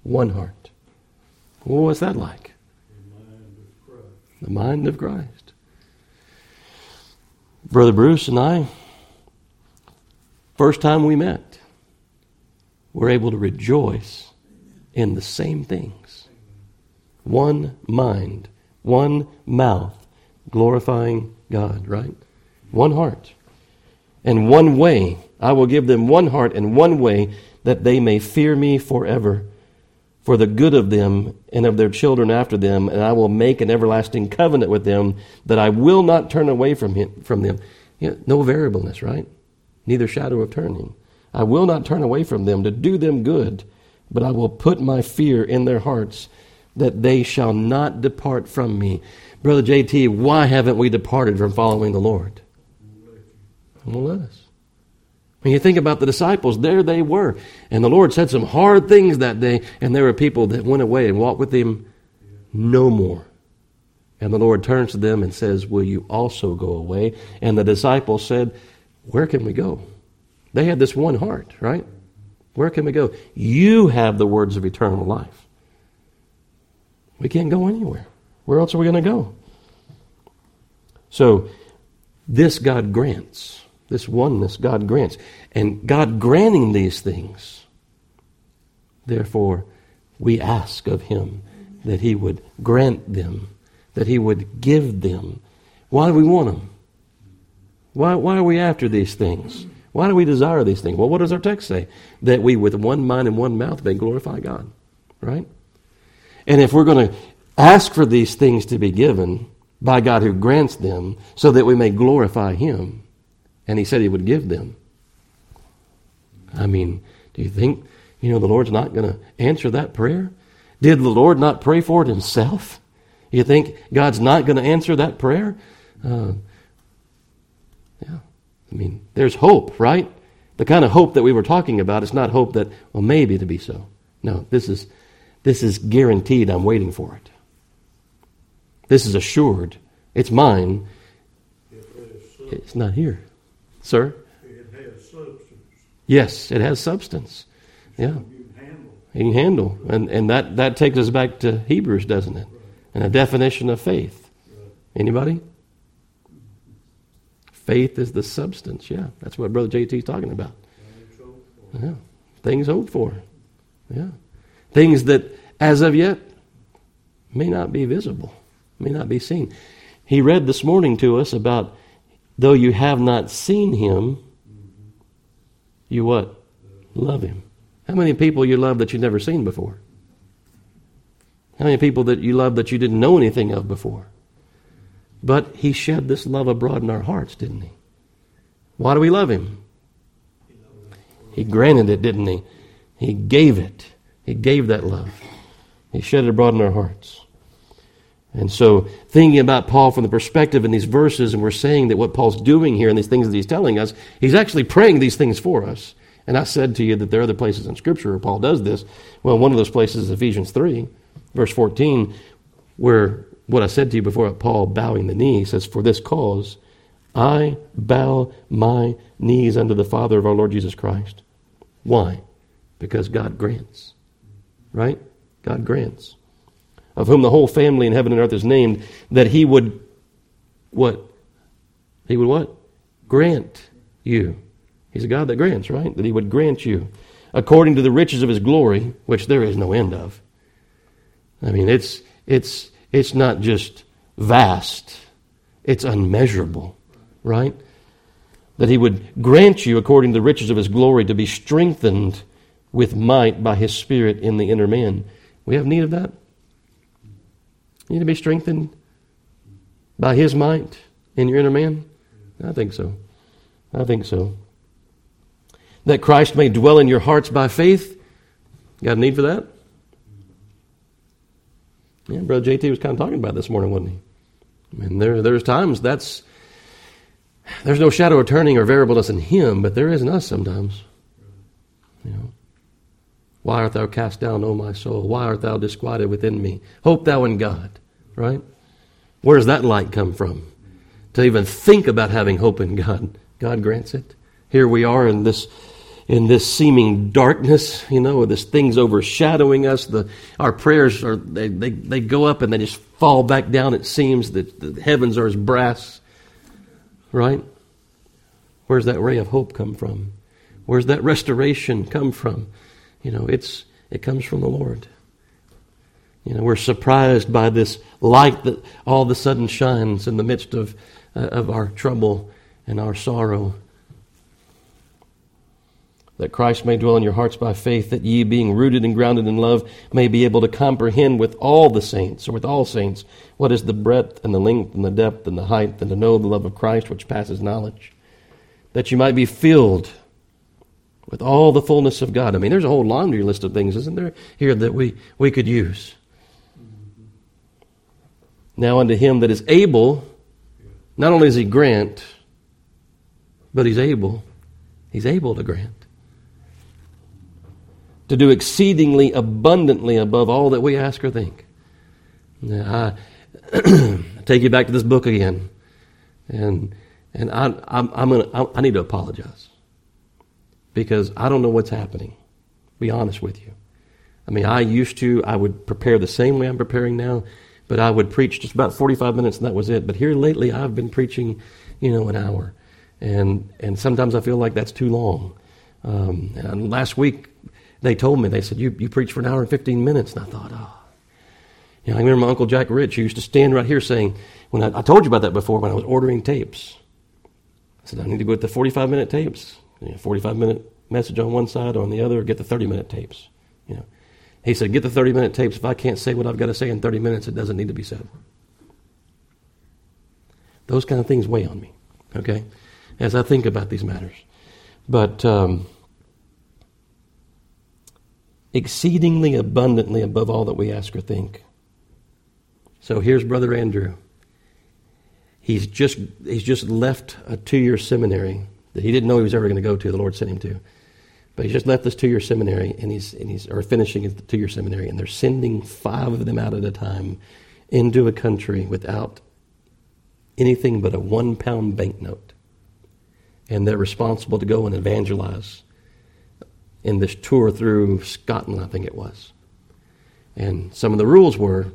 One heart. Well, what's that like? the mind of Christ. Brother Bruce and I, first time we met, we're able to rejoice in the same things. One mind, one mouth, glorifying God, right? One heart. And one way. I will give them one heart and one way that they may fear me forever for the good of them and of their children after them, and I will make an everlasting covenant with them that I will not turn away from, him, from them. You know, no variableness, right? Neither shadow of turning. I will not turn away from them to do them good, but I will put my fear in their hearts that they shall not depart from me. Brother JT, why haven't we departed from following the Lord? Won't let us. When you think about the disciples, there they were. And the Lord said some hard things that day, and there were people that went away and walked with Him no more. And the Lord turns to them and says, Will you also go away? And the disciples said, Where can we go? They had this one heart, right? Where can we go? You have the words of eternal life. We can't go anywhere. Where else are we going to go? So, this God grants. This oneness God grants. And God granting these things, therefore, we ask of Him that He would grant them, that He would give them. Why do we want them? Why, why are we after these things? Why do we desire these things? Well, what does our text say? That we, with one mind and one mouth, may glorify God, right? And if we're going to ask for these things to be given by God who grants them so that we may glorify Him, and He said He would give them, I mean, do you think, you know, the Lord's not going to answer that prayer? Did the Lord not pray for it Himself? You think God's not going to answer that prayer? Uh, yeah. I mean, there's hope, right? The kind of hope that we were talking about is not hope that, well, maybe to be so. No, this is, this is guaranteed. I'm waiting for it. This is assured. It's mine. It's not here. Sir? It has substance. Yes, it has substance. Yeah. You can handle. You can handle. And, and that, that takes us back to Hebrews, doesn't it? And a definition of faith. Anybody? Faith is the substance. Yeah, that's what Brother JT is talking about. Yeah, things hoped for. Yeah, things that as of yet may not be visible, may not be seen. He read this morning to us about though you have not seen him, you what? Love him. How many people you love that you've never seen before? How many people that you love that you didn't know anything of before? But he shed this love abroad in our hearts, didn't he? Why do we love him? He granted it, didn't he? He gave it. He gave that love. He shed it abroad in our hearts. And so, thinking about Paul from the perspective in these verses, and we're saying that what Paul's doing here and these things that he's telling us, he's actually praying these things for us. And I said to you that there are other places in Scripture where Paul does this. Well, one of those places is Ephesians 3, verse 14, where what I said to you before Paul bowing the knee says, For this cause I bow my knees unto the Father of our Lord Jesus Christ. Why? Because God grants. Right? God grants. Of whom the whole family in heaven and earth is named, that he would what? He would what? Grant you. He's a God that grants, right? That he would grant you according to the riches of his glory, which there is no end of. I mean, it's it's it's not just vast, it's unmeasurable, right? That he would grant you, according to the riches of his glory, to be strengthened with might by his Spirit in the inner man. We have need of that. You need to be strengthened by his might in your inner man? I think so. I think so. That Christ may dwell in your hearts by faith. Got a need for that? Yeah, Brother JT was kind of talking about this morning, wasn't he? I mean, there, there's times that's, there's no shadow of turning or variableness in him, but there is in us sometimes. Why art thou cast down, O my soul? Why art thou disquieted within me? Hope thou in God, right? Where does that light come from? To even think about having hope in God. God grants it. Here we are in this in this seeming darkness, you know, this thing's overshadowing us. The, our prayers are, they, they, they go up and they just fall back down. It seems that the heavens are as brass, right? Where's that ray of hope come from? Where's that restoration come from? You know, it's it comes from the Lord. You know, we're surprised by this light that all of a sudden shines in the midst of, uh, of our trouble and our sorrow. That Christ may dwell in your hearts by faith, that ye, being rooted and grounded in love, may be able to comprehend with all the saints, or with all saints, what is the breadth and the length and the depth and the height, and to know the love of Christ which passes knowledge. That you might be filled with all the fullness of God. I mean, there's a whole laundry list of things, isn't there, here that we, we could use. Now unto him that is able, not only does he grant, but he's able. He's able to grant. To do exceedingly abundantly above all that we ask or think. Now, I take you back to this book again. And, and I, I'm, I'm gonna, I, I need to apologize. Because I don't know what's happening. Be honest with you. I mean, I used to, I would prepare the same way I'm preparing now but I would preach just about 45 minutes and that was it. But here lately, I've been preaching, you know, an hour. And, and sometimes I feel like that's too long. Um, and last week, they told me, they said, you, you preach for an hour and 15 minutes. And I thought, oh. You know, I remember my Uncle Jack Rich used to stand right here saying, when I, I told you about that before when I was ordering tapes. I said, I need to go with the 45 minute tapes. You know, 45 minute message on one side, or on the other, get the 30 minute tapes. You know, he said, Get the 30 minute tapes. If I can't say what I've got to say in 30 minutes, it doesn't need to be said. Those kind of things weigh on me, okay, as I think about these matters. But um, exceedingly abundantly above all that we ask or think. So here's Brother Andrew. He's just, he's just left a two year seminary that he didn't know he was ever going to go to, the Lord sent him to. But he's just left this two year seminary and he's, and he's or finishing his two year seminary, and they're sending five of them out at a time into a country without anything but a one pound banknote. And they're responsible to go and evangelize in this tour through Scotland, I think it was. And some of the rules were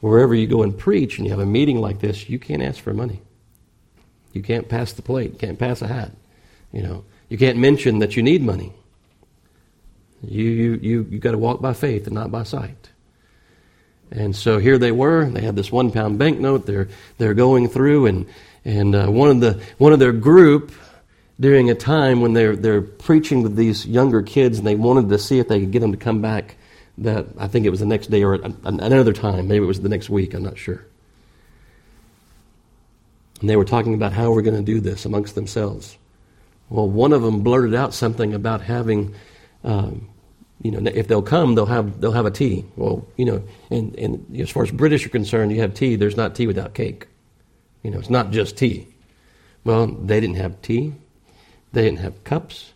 wherever you go and preach and you have a meeting like this, you can't ask for money. You can't pass the plate, can't pass a hat. You know, you can't mention that you need money. You, you, you, you got to walk by faith and not by sight. And so here they were. They had this one pound banknote. They're, they're going through, and, and uh, one, of the, one of their group, during a time when they're, they're preaching to these younger kids, and they wanted to see if they could get them to come back that I think it was the next day or another time. Maybe it was the next week. I'm not sure. And they were talking about how we're going to do this amongst themselves. Well, one of them blurted out something about having um, you know, if they'll come, they'll have they'll have a tea. Well, you know, and and as far as British are concerned, you have tea. There's not tea without cake. You know, it's not just tea. Well, they didn't have tea. They didn't have cups.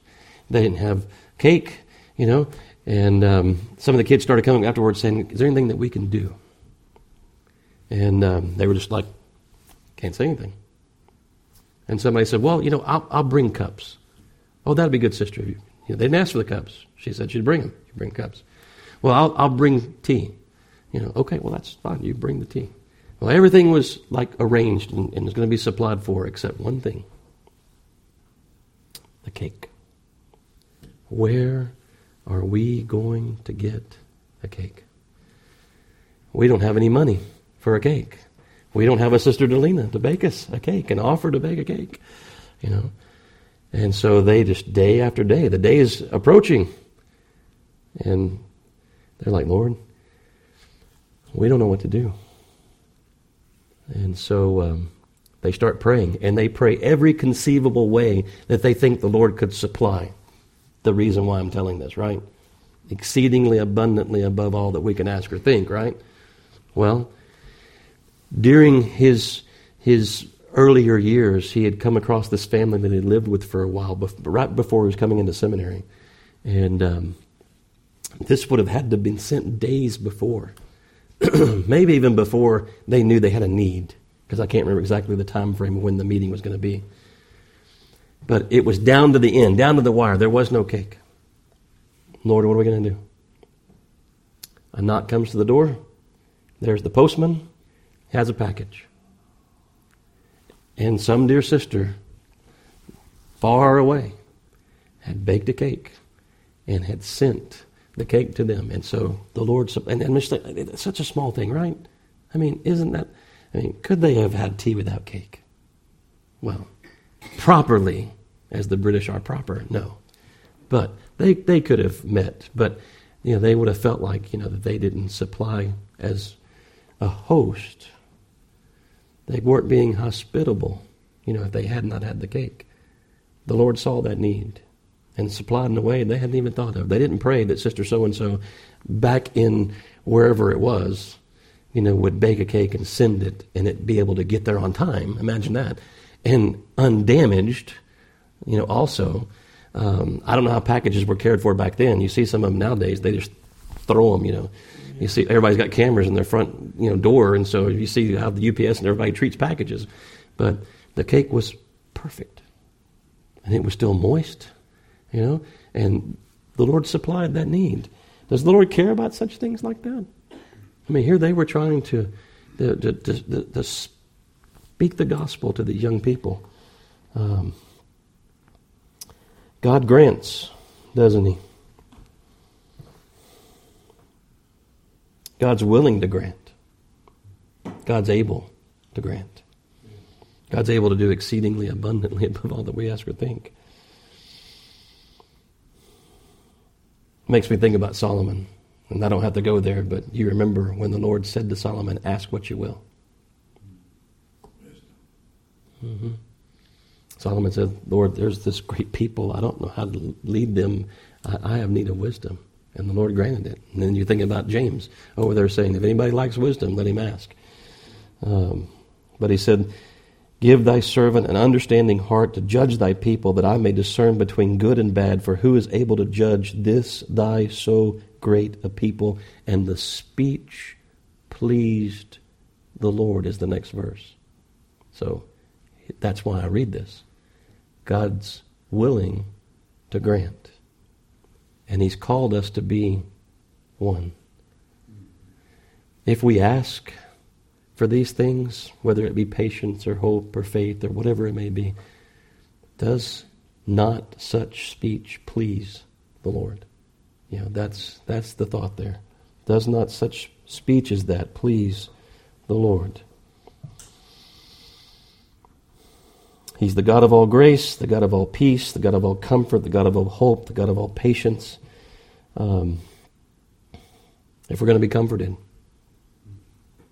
They didn't have cake. You know, and um, some of the kids started coming afterwards saying, "Is there anything that we can do?" And um, they were just like, "Can't say anything." And somebody said, "Well, you know, I'll, I'll bring cups." Oh, that'd be good, sister. You know, they didn't ask for the cups. She said she'd bring them. You bring cups. Well, I'll, I'll bring tea. You know, okay, well, that's fine. You bring the tea. Well, everything was like arranged and, and was going to be supplied for except one thing the cake. Where are we going to get a cake? We don't have any money for a cake. We don't have a sister Delina to bake us a cake and offer to bake a cake. You know, and so they just day after day, the day is approaching. And they're like, Lord, we don't know what to do. And so um, they start praying, and they pray every conceivable way that they think the Lord could supply. The reason why I'm telling this, right? Exceedingly abundantly above all that we can ask or think, right? Well, during his his earlier years, he had come across this family that he lived with for a while, right before he was coming into seminary. And um, this would have had to have been sent days before, maybe even before they knew they had a need, because I can't remember exactly the time frame when the meeting was going to be. But it was down to the end, down to the wire. There was no cake. Lord, what are we going to do? A knock comes to the door. There's the postman, has a package. And some dear sister, far away, had baked a cake and had sent the cake to them. And so the Lord, and, and it's such a small thing, right? I mean, isn't that, I mean, could they have had tea without cake? Well, properly, as the British are proper, no. But they, they could have met, but, you know, they would have felt like, you know, that they didn't supply as a host. They weren't being hospitable, you know, if they had not had the cake. The Lord saw that need and supplied in a way they hadn't even thought of. They didn't pray that Sister so and so back in wherever it was, you know, would bake a cake and send it and it be able to get there on time. Imagine that. And undamaged, you know, also. Um, I don't know how packages were cared for back then. You see some of them nowadays, they just throw them, you know. You see, everybody's got cameras in their front, you know, door, and so you see how the UPS and everybody treats packages. But the cake was perfect, and it was still moist, you know, and the Lord supplied that need. Does the Lord care about such things like that? I mean, here they were trying to, to, to, to, to speak the gospel to the young people. Um, God grants, doesn't He? God's willing to grant. God's able to grant. God's able to do exceedingly abundantly above all that we ask or think. Makes me think about Solomon. And I don't have to go there, but you remember when the Lord said to Solomon, Ask what you will. Mm-hmm. Solomon said, Lord, there's this great people. I don't know how to lead them. I, I have need of wisdom. And the Lord granted it. And then you think about James over there saying, If anybody likes wisdom, let him ask. Um, but he said, Give thy servant an understanding heart to judge thy people, that I may discern between good and bad. For who is able to judge this thy so great a people? And the speech pleased the Lord, is the next verse. So that's why I read this. God's willing to grant. And He's called us to be one. If we ask, for these things, whether it be patience or hope or faith or whatever it may be, does not such speech please the Lord? You know, that's, that's the thought there. Does not such speech as that please the Lord? He's the God of all grace, the God of all peace, the God of all comfort, the God of all hope, the God of all patience. Um, if we're going to be comforted,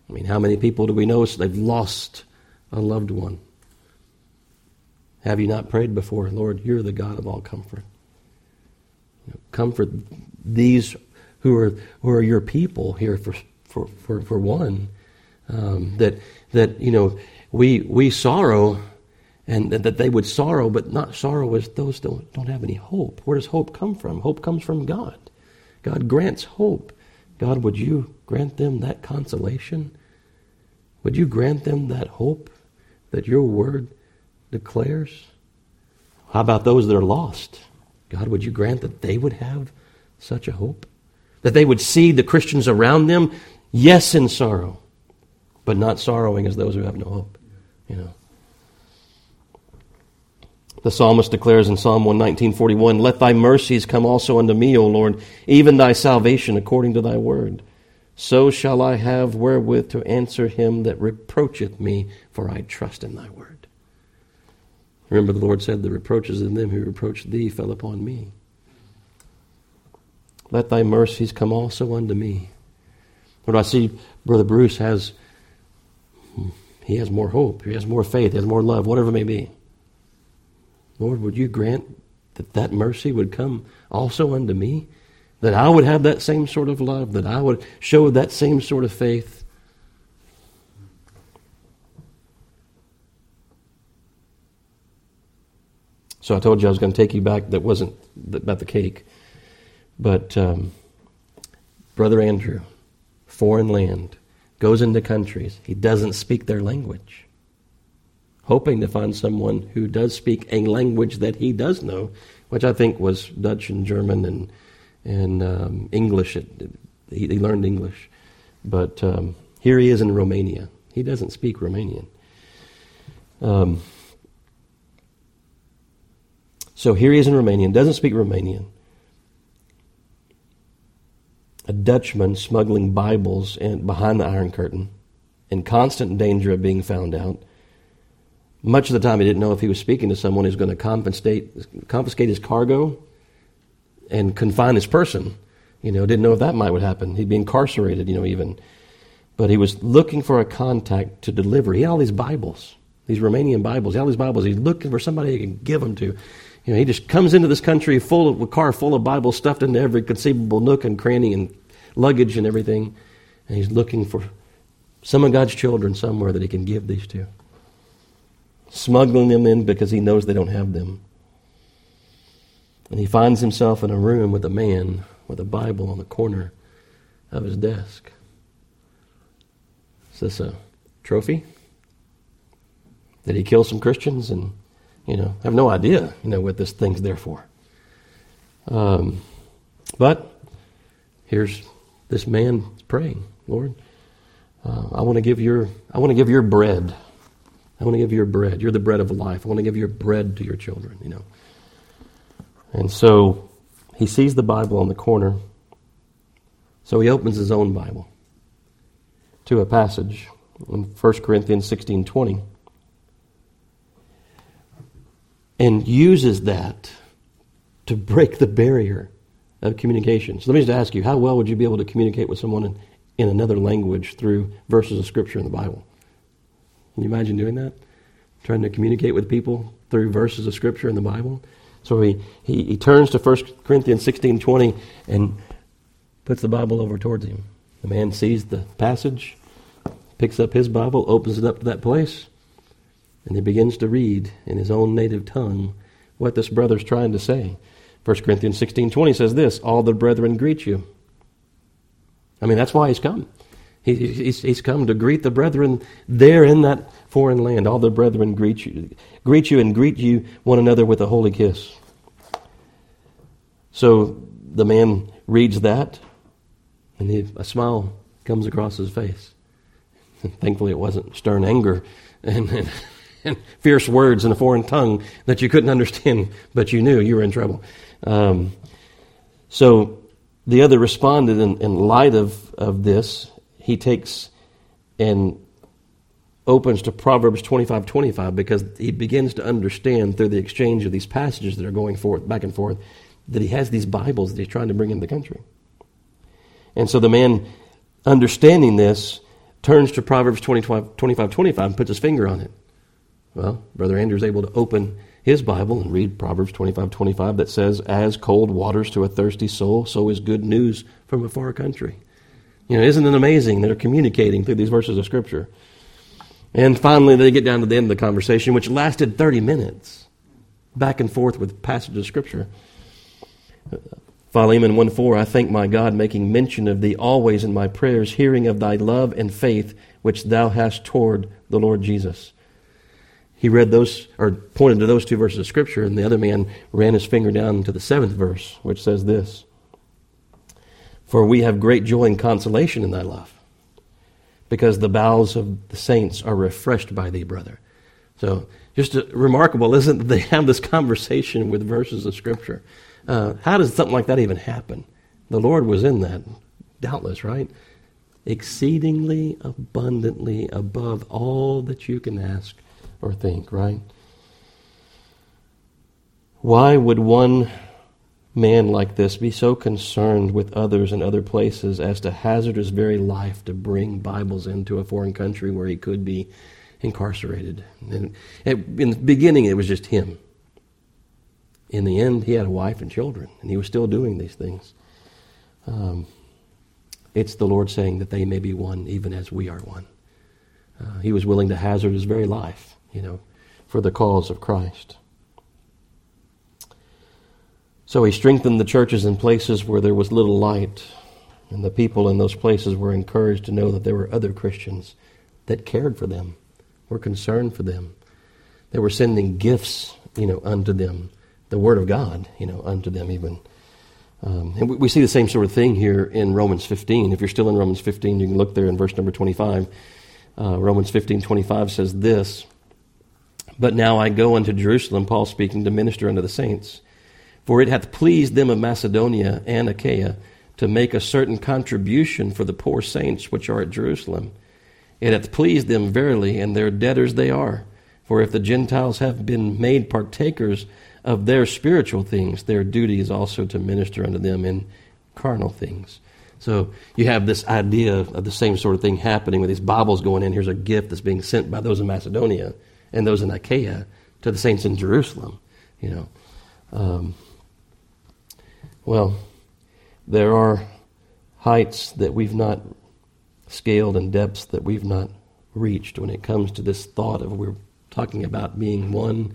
I mean, how many people do we know they've lost a loved one? Have you not prayed before, Lord, you're the God of all comfort? Comfort these who are, who are your people here for, for, for, for one. Um, that, that, you know, we, we sorrow and that, they would sorrow, but not sorrow as those don't, don't have any hope. Where does hope come from? Hope comes from God. God grants hope. God, would you grant them that consolation? Would you grant them that hope that your word declares? How about those that are lost? God, would you grant that they would have such a hope? That they would see the Christians around them, yes, in sorrow, but not sorrowing as those who have no hope. You know. The psalmist declares in Psalm 119:41, "Let thy mercies come also unto me, O Lord, even thy salvation according to thy word. So shall I have wherewith to answer him that reproacheth me, for I trust in thy word." Remember the Lord said, "The reproaches of them who reproach thee fell upon me." Let thy mercies come also unto me. What I see Brother Bruce has hmm, he has more hope, he has more faith, he has more love, whatever it may be. Lord, would you grant that that mercy would come also unto me? That I would have that same sort of love, that I would show that same sort of faith. So I told you I was going to take you back. That wasn't about the cake. But um, Brother Andrew, foreign land, goes into countries. He doesn't speak their language hoping to find someone who does speak a language that he does know, which I think was Dutch and German and and um, English. It, he, he, learned English, but um, here he is in Romania. He doesn't speak Romanian. Um, so here he is in Romanian, doesn't speak Romanian. a Dutchman smuggling Bibles in, behind the Iron Curtain, in constant danger of being found out. Much of the time, he didn't know if he was speaking to someone who's going to confiscate, confiscate his cargo and confine his person. You know, didn't know if that might would happen. He'd be incarcerated, you know, even. But he was looking for a contact to deliver. He had all these Bibles, these Romanian Bibles. He had all these Bibles. He's looking for somebody he can give them to. You know, he just comes into this country full of a car full of Bibles stuffed into every conceivable nook and cranny and luggage and everything. And he's looking for some of God's children somewhere that he can give these to. Smuggling them in because he knows they don't have them. And he finds himself in a room with a man with a Bible on the corner of his desk. Is this a trophy? Did he kill some Christians? And, you know, I have no idea, you know, what this thing's there for. Um, but here's this man praying, Lord, uh, I want to give your, I want to give your bread. I want to give your bread. You're the bread of life. I want to give your bread to your children, you know. And so he sees the Bible on the corner. So he opens his own Bible to a passage in 1 Corinthians 16:20 and uses that to break the barrier of communication. So let me just ask you, how well would you be able to communicate with someone in, in another language through verses of scripture in the Bible? Can you imagine doing that? Trying to communicate with people through verses of scripture in the Bible? So he, he, he turns to 1 Corinthians 16 20 and puts the Bible over towards him. The man sees the passage, picks up his Bible, opens it up to that place, and he begins to read in his own native tongue what this brother's trying to say. 1 Corinthians 16 20 says this All the brethren greet you. I mean, that's why he's come. He, he's, he's come to greet the brethren there in that foreign land. All the brethren greet you, greet you and greet you one another with a holy kiss. So the man reads that, and he, a smile comes across his face. Thankfully, it wasn't stern anger and, and, and, fierce words in a foreign tongue that you couldn't understand, but you knew you were in trouble. Um, so the other responded in, in light of, of this. He takes and opens to Proverbs 25 25 because he begins to understand through the exchange of these passages that are going forth, back and forth, that he has these Bibles that he's trying to bring in the country. And so the man, understanding this, turns to Proverbs 25 25, 25 and puts his finger on it. Well, Brother Andrew is able to open his Bible and read Proverbs 25 25 that says, As cold waters to a thirsty soul, so is good news from a far country. You know, isn't it amazing? That they're communicating through these verses of Scripture. And finally, they get down to the end of the conversation, which lasted 30 minutes, back and forth with passages of Scripture. Philemon 1 4, I thank my God, making mention of thee always in my prayers, hearing of thy love and faith which thou hast toward the Lord Jesus. He read those, or pointed to those two verses of Scripture, and the other man ran his finger down to the seventh verse, which says this For we have great joy and consolation in thy love because the bowels of the saints are refreshed by thee, brother. So, just remarkable, isn't it? They have this conversation with verses of Scripture. Uh, how does something like that even happen? The Lord was in that, doubtless, right? Exceedingly abundantly above all that you can ask or think, right? Why would one man like this be so concerned with others and other places as to hazard his very life to bring Bibles into a foreign country where he could be incarcerated. And in the beginning, it was just him. In the end, he had a wife and children, and he was still doing these things. Um, it's the Lord saying that they may be one, even as we are one. Uh, he was willing to hazard his very life, you know, for the cause of Christ. So he strengthened the churches in places where there was little light, and the people in those places were encouraged to know that there were other Christians that cared for them, were concerned for them. They were sending gifts, you know, unto them, the Word of God, you know, unto them even. Um, and we, we, see the same sort of thing here in Romans 15. If you're still in Romans 15, you can look there in verse number 25. Uh, Romans 15, 25 says this, But now I go unto Jerusalem, Paul speaking, to minister unto the saints for it hath pleased them of Macedonia and Achaia to make a certain contribution for the poor saints which are at Jerusalem. It hath pleased them verily, and their debtors they are. For if the Gentiles have been made partakers of their spiritual things, their duty is also to minister unto them in carnal things. So you have this idea of the same sort of thing happening with these Bibles going in. Here's a gift that's being sent by those in Macedonia and those in Achaia to the saints in Jerusalem. You know, um, well, there are heights that we've not scaled and depths that we've not reached when it comes to this thought of we're talking about being one,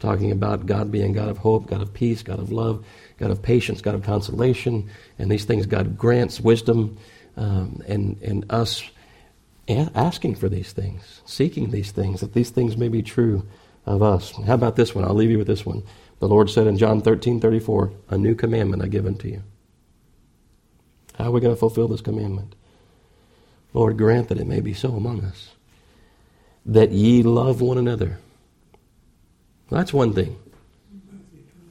talking about God being God of hope, God of peace, God of love, God of patience, God of consolation, and these things God grants wisdom, um, and and us asking for these things, seeking these things, that these things may be true of us. How about this one? I'll leave you with this one. The Lord said in John 13, 34, A new commandment I give unto you. How are we going to fulfill this commandment? Lord, grant that it may be so among us, that ye love one another. That's one thing.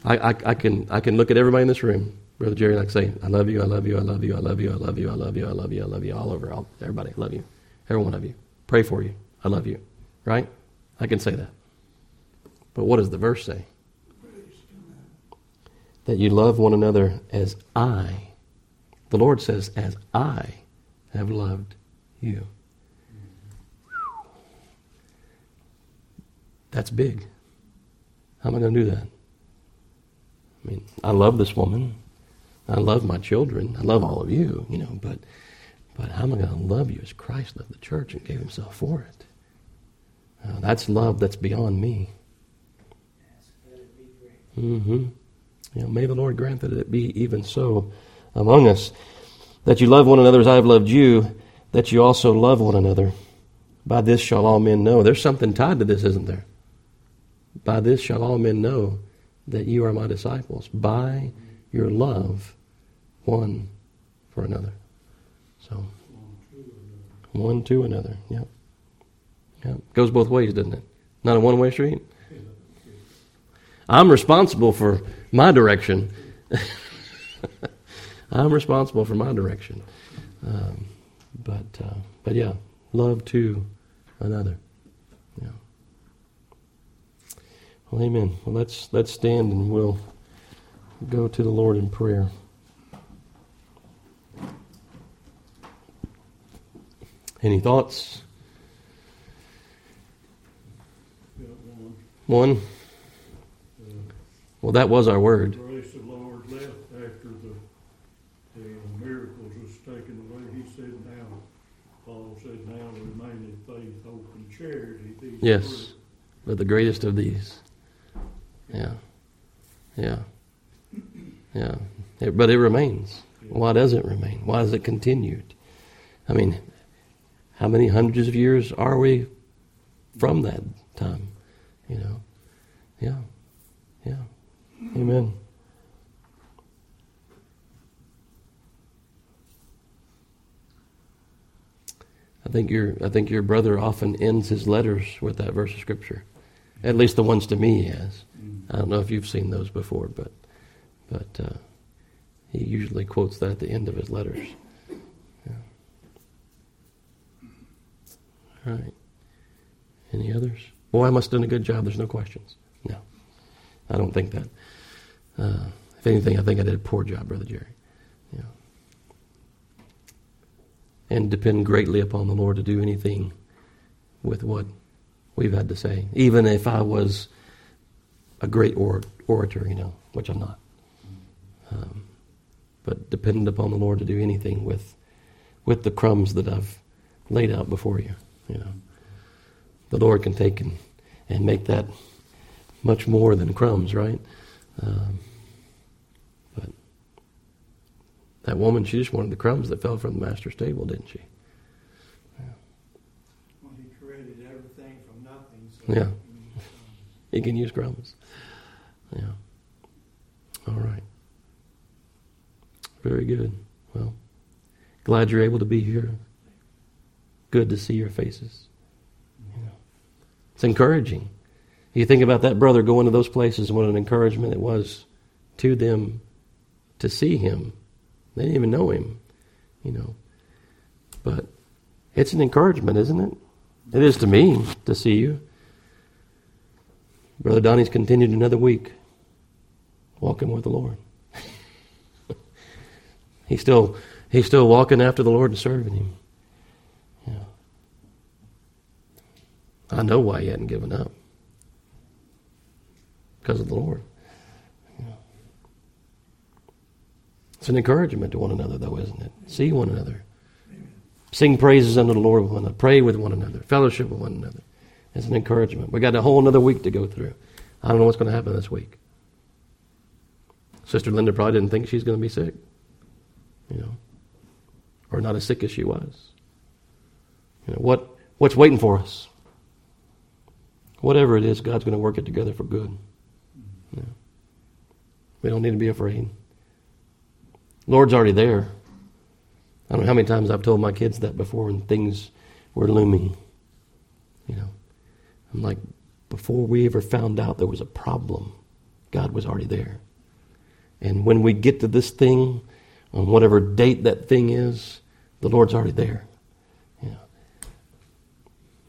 I, I, I, can, I can look at everybody in this room, Brother Jerry, like say, I love you, I love you, I love you, I love you, I love you, I love you, I love you, I love you, all over, all, everybody, I love you. Every one of you. Pray for you. I love you. Right? I can say that. But what does the verse say? That you love one another as I, the Lord says, as I have loved you. That's big. How am I going to do that? I mean, I love this woman. I love my children. I love all of you, you know, but but how am I going to love you as Christ loved the church and gave himself for it? Uh, that's love that's beyond me. Mm-hmm. You know, may the Lord grant that it be even so among us. That you love one another as I have loved you, that you also love one another. By this shall all men know. There's something tied to this, isn't there? By this shall all men know that you are my disciples, by your love one for another. So, one to another. Yep. Yep. Goes both ways, doesn't it? Not a one way street. I'm responsible for my direction. I'm responsible for my direction. Um, but, uh, but yeah, love to another. Yeah. Well, amen. Well, let's let's stand and we'll go to the Lord in prayer. Any thoughts? one. Well, that was our word. Grace the Lord left after the, the miracles was taken away. He said, now, Paul said, now remain in faith, hope, and charity. These yes, but the greatest of these. Yeah. Yeah. Yeah. It, but it remains. Why does it remain? Why is it continued? I mean, how many hundreds of years are we from that time? You know? Yeah. Amen. I think your I think your brother often ends his letters with that verse of scripture. At least the ones to me he has. I don't know if you've seen those before, but but uh, he usually quotes that at the end of his letters. All right. Any others? Boy, I must have done a good job. There's no questions. No, I don't think that. Uh, if anything, I think I did a poor job, Brother Jerry. Yeah. And depend greatly upon the Lord to do anything with what we've had to say, even if I was a great or- orator, you know, which I'm not. Um, but dependent upon the Lord to do anything with with the crumbs that I've laid out before you. You know, the Lord can take and, and make that much more than crumbs, right? Um, but that woman, she just wanted the crumbs that fell from the master's table, didn't she? Yeah. Well, he created everything from nothing. So yeah. He can use crumbs. Yeah. All right. Very good. Well, glad you're able to be here good to see your faces. You know, it's encouraging. You think about that brother going to those places and what an encouragement it was to them to see him They didn't even know him, you know. But it's an encouragement, isn't it? It is to me to see you. Brother Donnie's continued another week walking with the Lord. he's still he's still walking after the Lord and serving him. Yeah. I know why he hadn't given up. Because of the Lord. Yeah. It's an encouragement to one another, though, isn't it? See one another. Sing praises unto the Lord with one another. Pray with one another. Fellowship with one another. It's an encouragement. We've got a whole another week to go through. I don't know what's going to happen this week. Sister Linda probably didn't think she's going to be sick, you know, or not as sick as she was. You know what? What's waiting for us? Whatever it is, God's going to work it together for good. We don't need to be afraid. Lord's already there. I don't know how many times I've told my kids that before when things were looming. You know, I'm like, before we ever found out there was a problem, God was already there. And when we get to this thing, on whatever date that thing is, the Lord's already there. You know,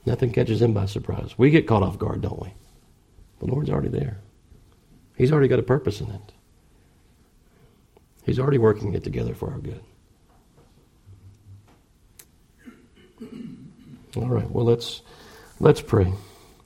nothing catches him by surprise. We get caught off guard, don't we? The Lord's already there. He's already got a purpose in it. He's already working it together for our good. All right, well let's let's pray.